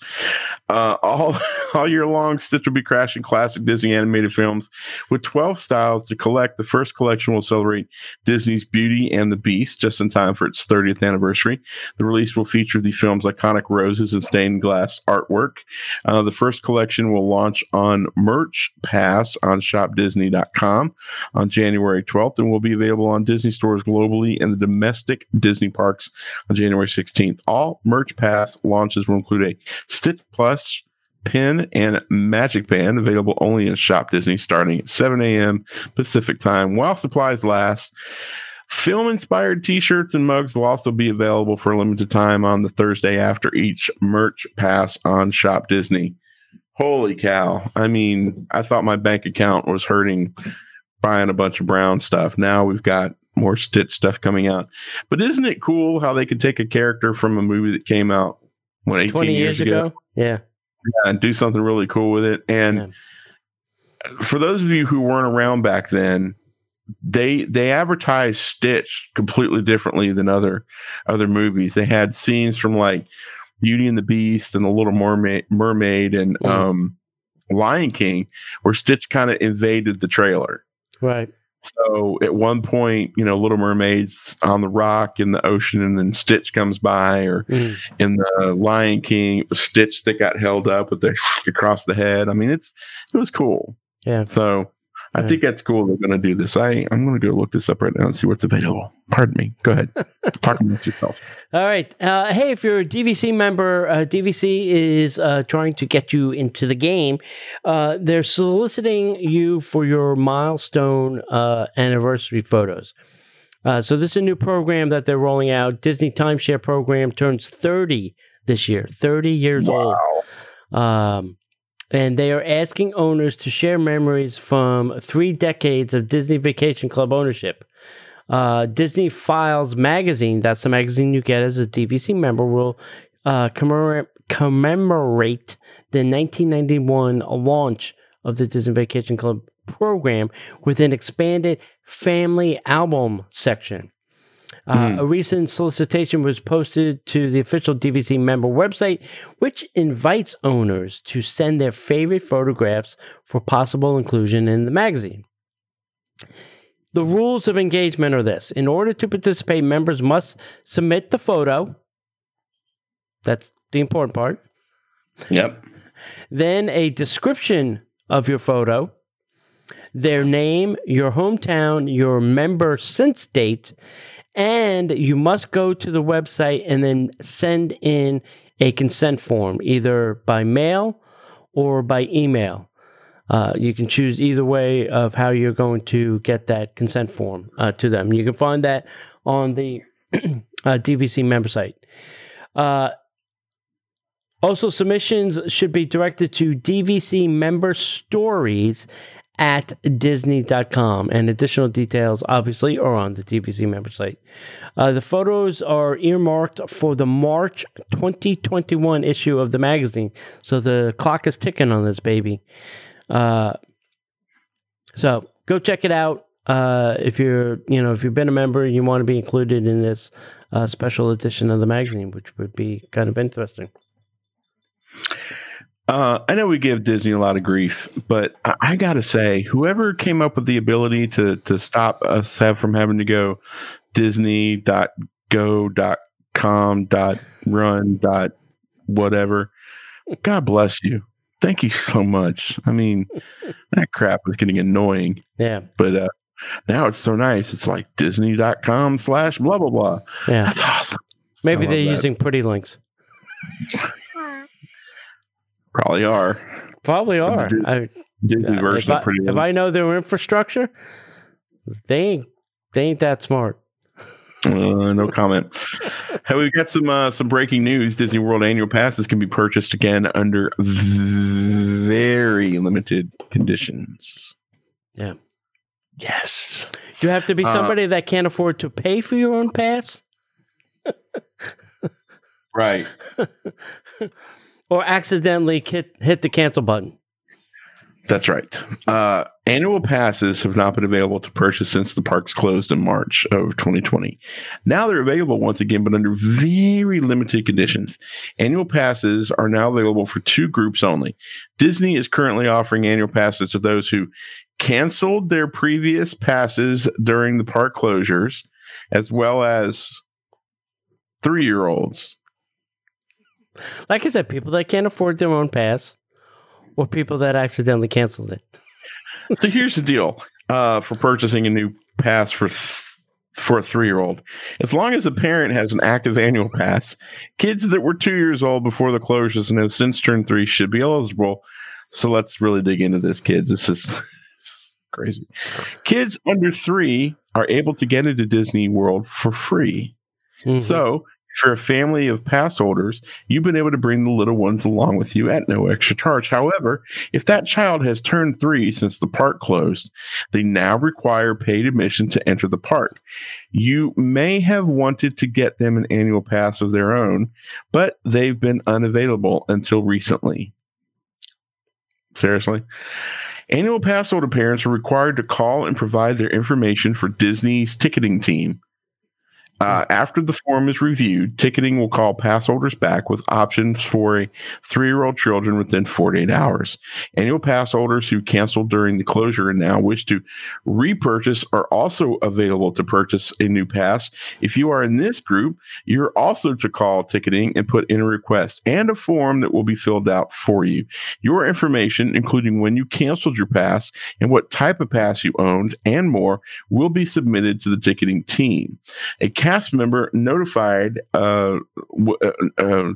Uh, all all year long, Stitch will be crashing classic Disney animated films with 12 styles to collect. The first collection will celebrate Disney's Beauty and the Beast just in time for its 30th anniversary. The release will feature the film's iconic roses and stained glass artwork. Uh, the first collection will launch on Merch Pass on shopdisney.com on January 12th and will be available on Disney stores globally and the domestic Disney parks on January 16th. All Merch Pass launches will include a Stitch Plus pin and magic band available only in Shop Disney starting at 7 a.m. Pacific time while supplies last. Film inspired t shirts and mugs will also be available for a limited time on the Thursday after each merch pass on Shop Disney. Holy cow. I mean, I thought my bank account was hurting buying a bunch of brown stuff. Now we've got more Stitch stuff coming out. But isn't it cool how they could take a character from a movie that came out what 18
20 years, years ago? ago? Yeah.
yeah. and do something really cool with it. And yeah. for those of you who weren't around back then, they they advertised Stitch completely differently than other other movies. They had scenes from like Beauty and the Beast and the Little Mermaid, Mermaid and mm. um, Lion King, where Stitch kind of invaded the trailer.
Right.
So at one point, you know, Little Mermaid's on the rock in the ocean, and then Stitch comes by, or mm. in the Lion King, it was Stitch that got held up with the across the head. I mean, it's it was cool.
Yeah.
So I think that's cool. They're going to do this. I I'm going to go look this up right now and see what's available. Pardon me. Go ahead. Talk about yourself.
All right. Uh, hey, if you're a DVC member, uh, DVC is uh, trying to get you into the game. Uh, they're soliciting you for your milestone uh, anniversary photos. Uh, so this is a new program that they're rolling out. Disney Timeshare program turns 30 this year. 30 years wow. old. Um, and they are asking owners to share memories from three decades of Disney Vacation Club ownership. Uh, Disney Files magazine, that's the magazine you get as a DVC member, will uh, commemorate, commemorate the 1991 launch of the Disney Vacation Club program with an expanded family album section. Uh, mm. A recent solicitation was posted to the official DVC member website, which invites owners to send their favorite photographs for possible inclusion in the magazine. The rules of engagement are this in order to participate, members must submit the photo. That's the important part.
Yep.
Then a description of your photo, their name, your hometown, your member since date, and you must go to the website and then send in a consent form, either by mail or by email. Uh, you can choose either way of how you're going to get that consent form uh, to them. You can find that on the uh, DVC member site. Uh, also, submissions should be directed to DVC member stories at disney.com. And additional details, obviously, are on the DVC member site. Uh, the photos are earmarked for the March 2021 issue of the magazine. So the clock is ticking on this baby. Uh, so go check it out. Uh, if you're, you know, if you've been a member, and you want to be included in this uh, special edition of the magazine, which would be kind of interesting.
Uh, I know we give Disney a lot of grief, but I, I got to say, whoever came up with the ability to to stop us have from having to go Disney.go.com dot run dot whatever, God bless you. Thank you so much. I mean, that crap was getting annoying,
Yeah.
but uh, now it's so nice. It's like Disney.com slash blah blah blah.
Yeah.
That's awesome.
Maybe they're
that.
using pretty links.
Probably are.
Probably are.
Dis-
I,
Disney
uh,
version
if, I, if I know their infrastructure, they ain't they ain't that smart.
Uh, no comment. hey, we've got some uh, some breaking news. Disney World annual passes can be purchased again under very limited conditions.
Yeah.
Yes.
You have to be
Uh,
somebody that can't afford to pay for your own pass
Right.
or accidentally hit, hit the cancel button.
That's right. Uh, annual passes have not been available to purchase since the parks closed in March of 2020. Now they're available once again, but under very limited conditions. Annual passes are now available for two groups only. Disney is currently offering annual passes to those who canceled their previous passes during the park closures, as well as three year olds.
Like I said, people that can't afford their own pass or people that accidentally canceled it.
so here's the deal uh, for purchasing a new pass for th- for a three year old. As long as a parent has an active annual pass, kids that were two years old before the closures and have since turned three should be eligible. So let's really dig into this, kids. This is, this is crazy. Kids under three are able to get into Disney World for free.
Mhm.
So, you're a family of pass holders, you've been able to bring the little ones along with you at no extra charge. However, if that child has turned three since the park closed, they now require paid admission to enter the park. You may have wanted to get them an annual pass of their own, but they've been unavailable until recently. Seriously? Annual pass holder parents are required to call and provide their information for Disney's ticketing team. Uh, after the form is reviewed, ticketing will call pass holders back with options for a three year old children within 48 hours. Annual pass holders who canceled during the closure and now wish to repurchase are also available to purchase a new pass. If you are in this group, you're also to call ticketing and put in a request and a form that will be filled out for you. Your information, including when you canceled your pass and what type of pass you owned and more, will be submitted to the ticketing team. A cast member notified uh, uh, uh,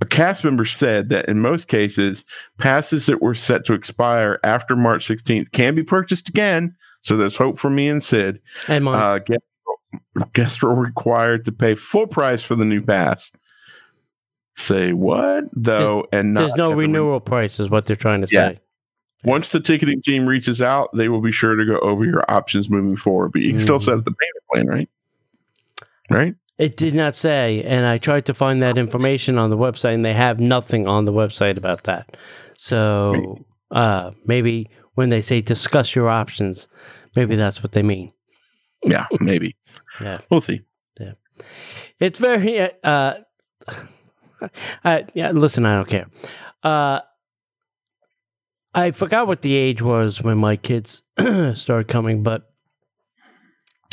a cast member said that in most cases, passes that were set to expire after March 16th can be purchased again. So there's hope for me and Sid.
Hey, Mom.
Uh, guests, guests were required to pay full price for the new pass. Say what though, and not
There's no
the re-
renewal price, is what they're trying to
Yeah.
say.
Once the ticketing team reaches out, they will be sure to go over your options moving forward. But you can still
Mhm.
set up the payment plan, right? Right.
It did not say, and I tried to find that information on the website, and they have nothing on the website about that. So uh, maybe when they say discuss your options, maybe that's what they mean.
Yeah, maybe.
Yeah.
We'll see.
Yeah, it's very. Uh, I, yeah, listen, I don't care. Uh, I forgot what the age was when my kids started coming, but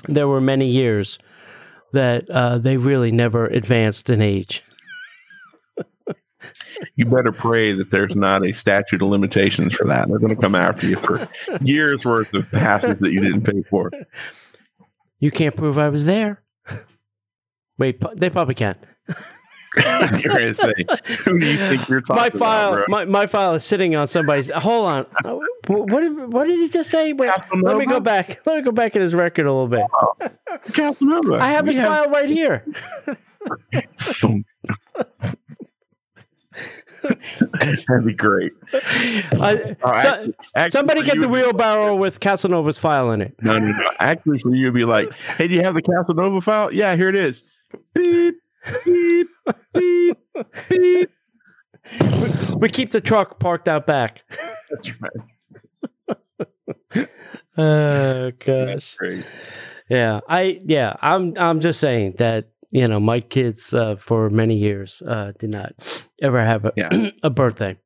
there were many years that uh, they really never advanced in age.
You better pray that there's not a statute of limitations for that. They're going to come after you for years worth of passes that you didn't pay for.
You can't prove I was there. Wait, they probably can.
You're going to say, who do you think you're talking
My file,
about,
my, my file is sitting on somebody's. Hold on. Uh, What what did, he just say? Wait, let me go back. Let me go back in his record a little bit.
Casanova.
I have
We
his file right here.
That'd be great. Oh,
so-
actually-
somebody get the wheelbarrow with Casanova's file in it.
No, no, no. Actually, for you, it'd be like, hey, do you have the Casanova file? Yeah, here it is. Beep, beep, beep, beep.
We keep the truck parked out back.
That's right.
Oh gosh. Yeah, I yeah, I'm I'm just saying that you know my kids uh, for many years uh, did not ever have a,
Yeah.
a birthday.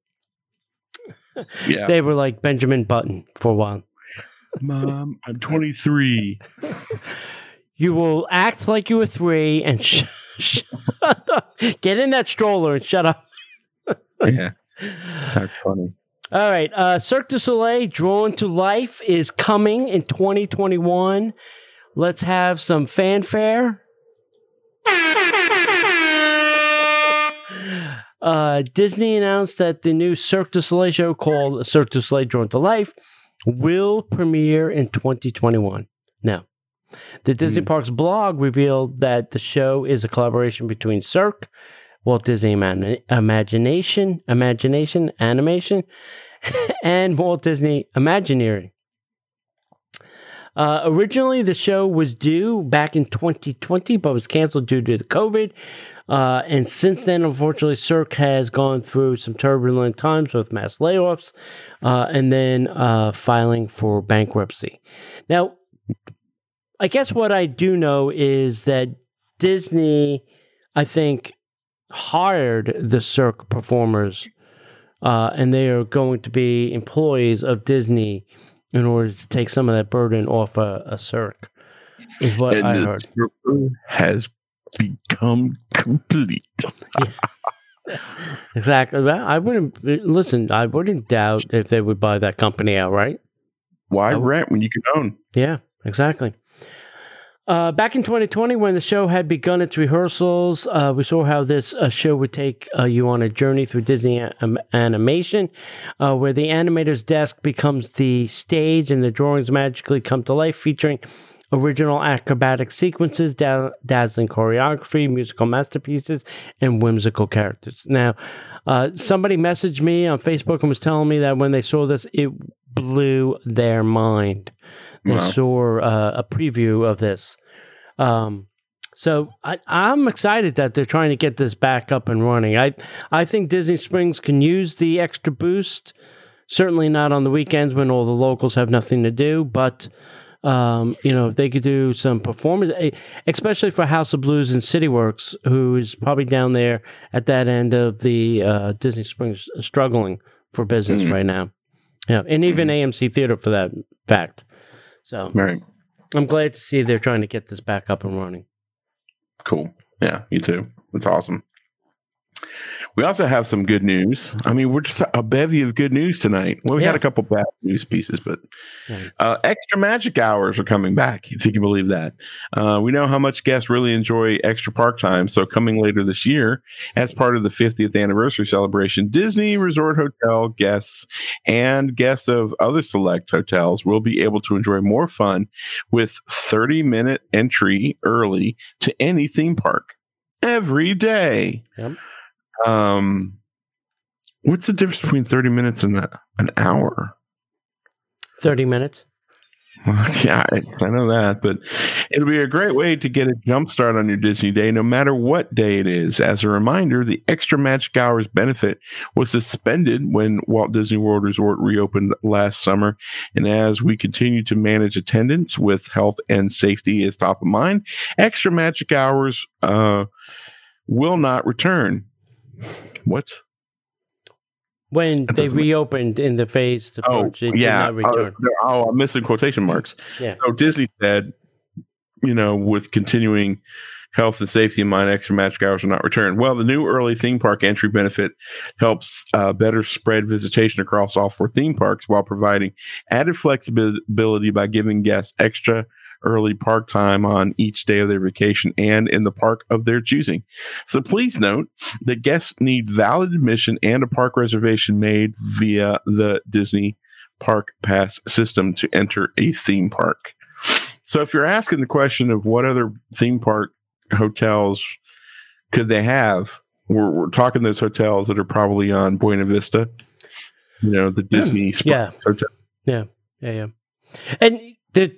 Yeah.
They were like Benjamin Button for a while.
Mom, I'm 23.
You will act like you were three and sh- shut up. Get in that stroller and shut up.
Yeah. That's funny.
All right, uh, Cirque du Soleil Drawn to Life is coming in 2021. Let's have some fanfare. Uh, Disney announced that the new Cirque du Soleil show called Cirque du Soleil Drawn to Life will premiere in 2021. Now, the Disney Parks blog revealed that the show is a collaboration between Cirque, Walt Disney Ima- Imagination, Imagination Animation, and Walt Disney Imagineering. Uh, originally, the show was due back in 2020, but was canceled due to the COVID. Uh, and since then, unfortunately, Cirque has gone through some turbulent times with mass layoffs uh, and then uh, filing for bankruptcy. Now, I guess what I do know is that Disney, I think, hired the Cirque performers, uh, and they are going to be employees of Disney in order to take some of that burden off a, a Cirque. Is what
and
I
the
heard.
has become complete.
Exactly. Well, I wouldn't listen. I wouldn't doubt if they would buy that company outright.
Why rent when you can own?
Yeah, exactly. Uh, back in 2020, when the show had begun its rehearsals, uh, we saw how this uh, show would take uh, you on a journey through Disney animation, uh, where the animator's desk becomes the stage and the drawings magically come to life, featuring original acrobatic sequences, da- dazzling choreography, musical masterpieces, and whimsical characters. Now, uh, somebody messaged me on Facebook and was telling me that when they saw this, it blew their mind. They
Wow.
saw uh, a preview of this. Um, so I, I'm excited that they're trying to get this back up and running. I I think Disney Springs can use the extra boost. Certainly not on the weekends when all the locals have nothing to do, but um, you know if they could do some performance, eh, especially for House of Blues and CityWorks, who is probably down there at that end of the uh, Disney Springs struggling for business
Mhm.
right now. Yeah, and even AMC Theater for that fact. So
Right.
I'm glad to see they're trying to get this back up and running.
Cool. Yeah, you too. That's awesome. We also have some good news. I mean, we're just a bevy of good news tonight. Well, we had a couple bad news pieces, but uh, extra magic hours are coming back, if you can believe that. Uh, we know how much guests really enjoy extra park time. So, coming later this year, as part of the 50th anniversary celebration, Disney Resort Hotel guests and guests of other select hotels will be able to enjoy more fun with 30 minute entry early to any theme park every day.
Yep.
Um, what's the difference between 30 minutes and a, an hour?
30 minutes.
yeah, I, I know that, but it'll be a great way to get a jump start on your Disney day, no matter what day it is. As a reminder, the extra magic hours benefit was suspended when Walt Disney World Resort reopened last summer. And as we continue to manage attendance with health and safety as top of mind, extra magic hours uh, will not return. What?
When
That
they
doesn't make-
reopened in the phase to
Oh, yeah.
did not return.
Oh, oh, I'm missing quotation marks.
Yeah.
So Disney said you know, with continuing health and safety in mind, extra magic hours are not returned. Well, the new early theme park entry benefit helps uh, better spread visitation across all four theme parks while providing added flexibility by giving guests extra early park time on each day of their vacation and in the park of their choosing. So please note that guests need valid admission and a park reservation made via the Disney Park Pass system to enter a theme park. So if you're asking the question of what other theme park hotels could they have, we're, we're talking those hotels that are probably on Buena Vista, you know, the hmm. Disney
Yeah.
hotel.
Yeah, yeah, yeah. And the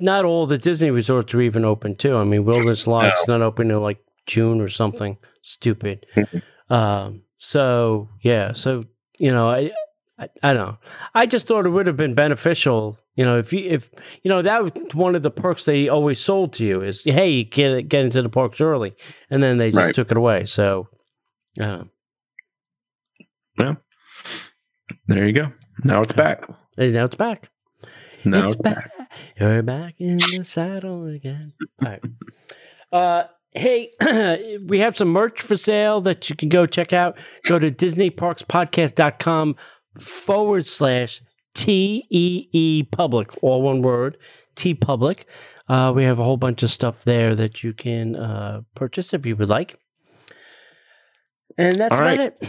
not all the Disney resorts are even open too. I mean, Wilderness Lodge is not open until like June or something stupid. Um, so yeah, so you know, I, I I don't know. I just thought it would have been beneficial. You know, if you if you know that was one of the perks they always sold to you is hey, you get get into the parks early, and then they just
Right.
took it away. So, uh,
There you go. Now it's back.
now it's back.
Now
it's
it's
back. You're back in the saddle again. All right. Uh, hey, we have some merch for sale that you can go check out. Go to DisneyParksPodcast.com forward slash T E E public, all one word, T public. Uh, we have a whole bunch of stuff there that you can uh, purchase if you would like. And that's
All
about
right.
it.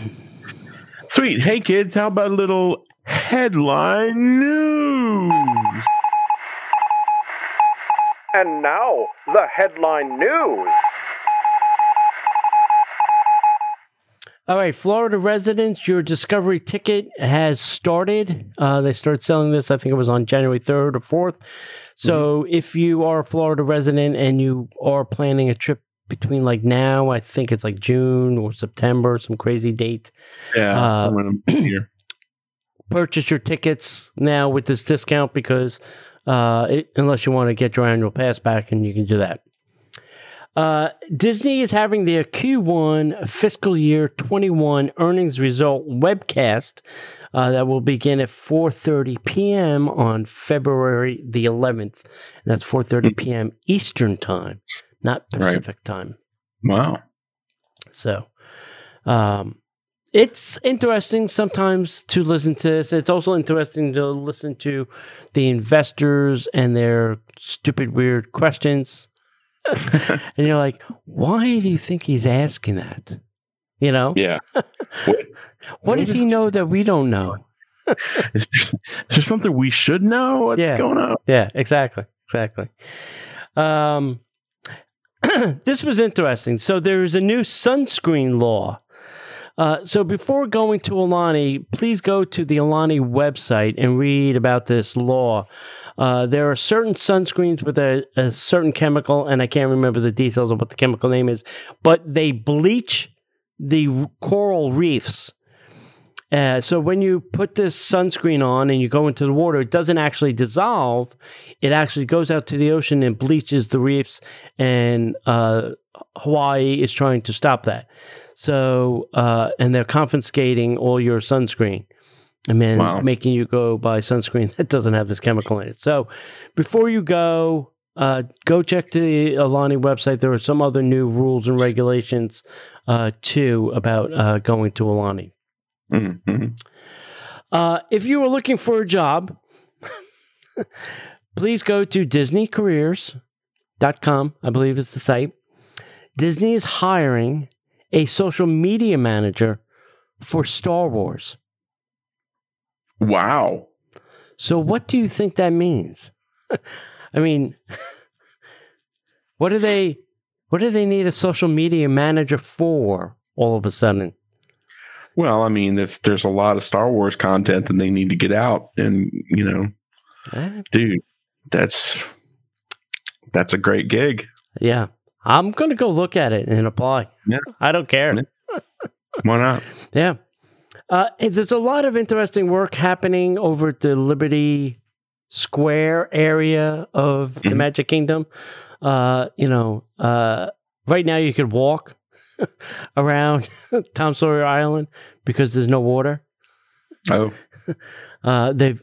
Sweet. Hey, kids, how about a little headline news?
And now, the headline news.
All right, Florida residents, your Discovery ticket has started. Uh, they started selling this, I think it was on January 3rd or 4th. So if you are a Florida resident and you are planning a trip between like now, I think it's like June or September, some crazy date,
Yeah.
Uh,
I'm here.
purchase your tickets now with this discount because uh, it, unless you want to get your annual pass back, and you can do that. Uh, Disney is having their Q1 fiscal year 21 earnings result webcast uh, that will begin at 4:30 p.m. on February the 11th. And that's 4:30 p.m. Eastern time, not
Right.
Pacific time.
Wow.
So, um, it's interesting sometimes to listen to this. It's also interesting to listen to the investors and their stupid, weird questions. and you're like, why do you think he's asking that? You know,
Yeah.
what does he know that we don't know?
Is there, is there something we should know? What's
Yeah.
going on?
Yeah, exactly, exactly. Um, this was interesting. So there is a new sunscreen law. Uh, so before going to Aulani, please go to the Aulani website and read about this law. Uh, there are certain sunscreens with a, a certain chemical, and I can't remember the details of what the chemical name is, but they bleach the coral reefs. Uh, so when you put this sunscreen on and you go into the water, it doesn't actually dissolve. It actually goes out to the ocean and bleaches the reefs. And uh, Hawaii is trying to stop that. So uh, and they're confiscating all your sunscreen and then
Wow.
making you go buy sunscreen that doesn't have this chemical in it. So before you go, uh, go check the Aulani website. There are some other new rules and regulations uh, too about uh, going to Aulani.
Mhm.
Uh, if you are looking for a job, please go to DisneyCareers.com, I believe is the site. Disney is hiring a social media manager for Star Wars.
Wow.
So, what do you think that means? I mean, what do they what do they need a social media manager for all of a sudden?
Well, I mean, there's there's a lot of Star Wars content that they need to get out, and you know,
Eh,
dude, that's that's a great gig.
yeah. I'm going to go look at it and apply.
Yeah.
I don't care.
Yeah. Why not?
Yeah. Uh, there's a lot of interesting work happening over at the Liberty Square area of the
Mhm.
Magic Kingdom. Uh, you know, uh, right now you could walk around Tom Sawyer Island because there's no water.
Oh,
Uh, they've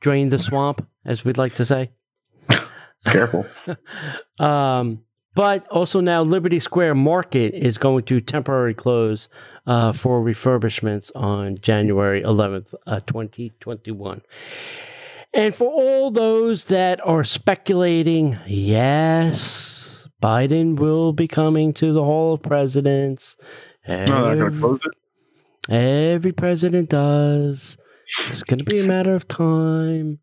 drained the swamp, as we'd like to say.
Careful.
Um, but also now Liberty Square Market is going to temporarily close uh, for refurbishments on January 11th, uh, 2021. And for all those that are speculating, yes, Biden will be coming to the Hall of Presidents.
No, they're going to close it.
Every president does. It's going to be a matter of time.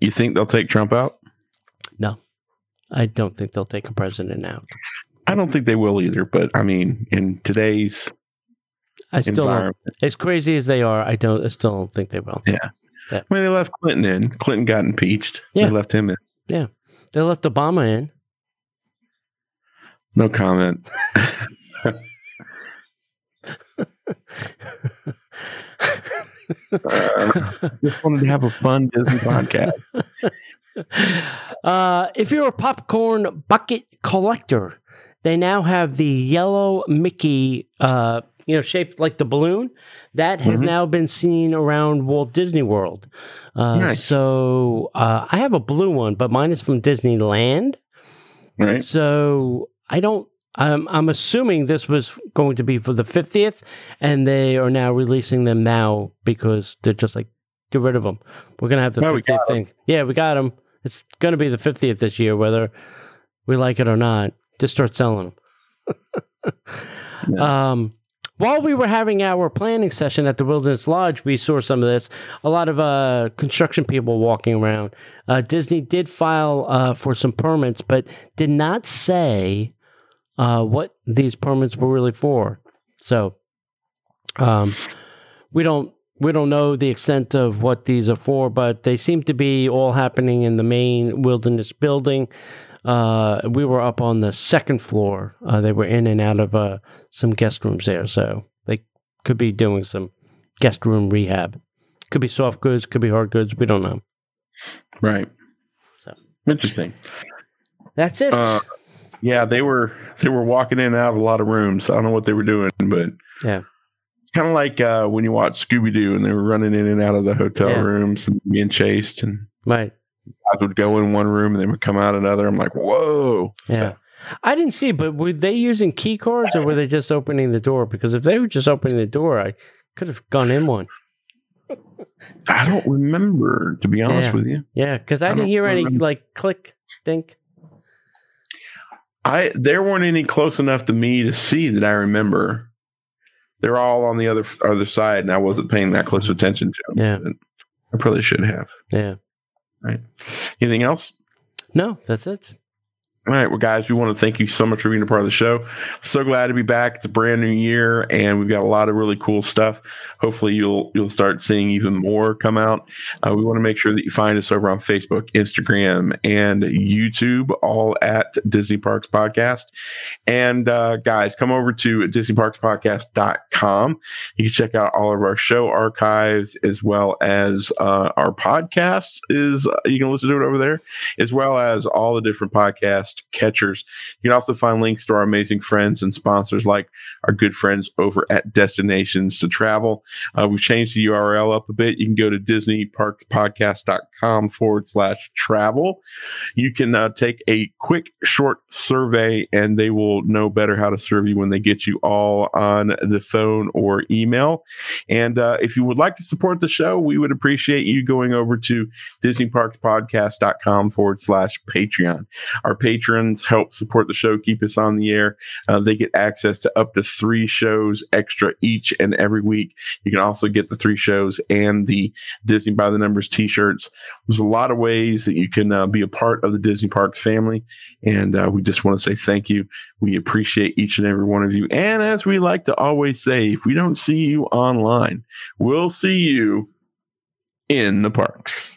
You think they'll take Trump out?
I don't think they'll take a president out.
I don't think they will either. But I mean, in today's
I still, don't, as crazy as they are, I don't. I still don't think they will.
yeah.
Yeah.
I mean, they left Clinton in. Clinton got impeached.
Yeah.
They left him in. Yeah.
They left Obama in.
No comment. Uh, just wanted to have a fun Disney podcast.
uh, if you're a popcorn bucket collector, they now have the yellow Mickey, uh, you know, shaped like the balloon. That has
Mhm.
now been seen around Walt Disney World. Uh,
Nice.
So uh, I have a blue one, but mine is from Disneyland.
Right?
So I don't. I'm, I'm assuming this was going to be for the 50th, and they are now releasing them now because they're just like, get rid of them. We're gonna have the
No,
50th thing. Yeah, we got them. It's gonna be the 50th this year, whether we like it or not. Just start selling them. Um, while we were having our planning session at the Wilderness Lodge, we saw some of this. A lot of uh, construction people walking around. Uh, Disney did file uh, for some permits, but did not say uh, what these permits were really for. So, um, we don't we don't know the extent of what these are for, but they seem to be all happening in the main wilderness building. Uh, we were up on the second floor. Uh, they were in and out of uh, some guest rooms there, so they could be doing some guest room rehab. Could be soft goods, could be hard goods. We don't know.
Right.
So
Interesting.
that's it.
Uh, Yeah, they were they were walking in and out of a lot of rooms. I don't know what they were doing, but
Yeah.
It's kind of like uh, when you watch Scooby Doo and they were running in and out of the hotel
Yeah.
rooms and being chased, and
right.
I would go in one room and they would come out another. I'm like, whoa.
Yeah. I didn't see, but were they using key cards or were they just opening the door? Because if they were just opening the door, I could have gone in one.
I don't remember to be honest
Yeah.
with you.
Yeah, because I,
I
didn't hear any like click, think.
I there weren't any close enough to me to see that I remember. They're all on the other other side, and I wasn't paying that close attention to them.
Yeah.
I probably should have.
Yeah. Right.
Anything else?
No, that's it.
All right, well, guys, we want to thank you so much for being a part of the show. So glad to be back. It's a brand new year, and we've got a lot of really cool stuff. Hopefully, you'll you'll start seeing even more come out. Uh, we want to make sure that you find us over on Facebook, Instagram, and YouTube, all at Disney Parks Podcast. And uh, guys, come over to DisneyParksPodcast.com. You can check out all of our show archives as well as uh, our podcast. Is you can listen to it over there as well as all the different podcast catchers. You can also find links to our amazing friends and sponsors like our good friends over at Destinations to Travel. Uh, we've changed the URL up a bit. You can go to DisneyParksPodcast.com forward slash travel. You can uh, take a quick, short survey, and they will know better how to serve you when they get you all on the phone or email. And uh, if you would like to support the show, we would appreciate you going over to DisneyParksPodcast.com forward slash Patreon. Our patrons help support the show, keep us on the air. Uh, they get access to up to three shows extra each and every week. You can also get the three shows and the Disney by the Numbers t shirts. There's a lot of ways that you can uh, be a part of the Disney Parks family. And uh, we just want to say thank you. We appreciate each and every one of you. And as we like to always say, if we don't see you online, we'll see you in the parks.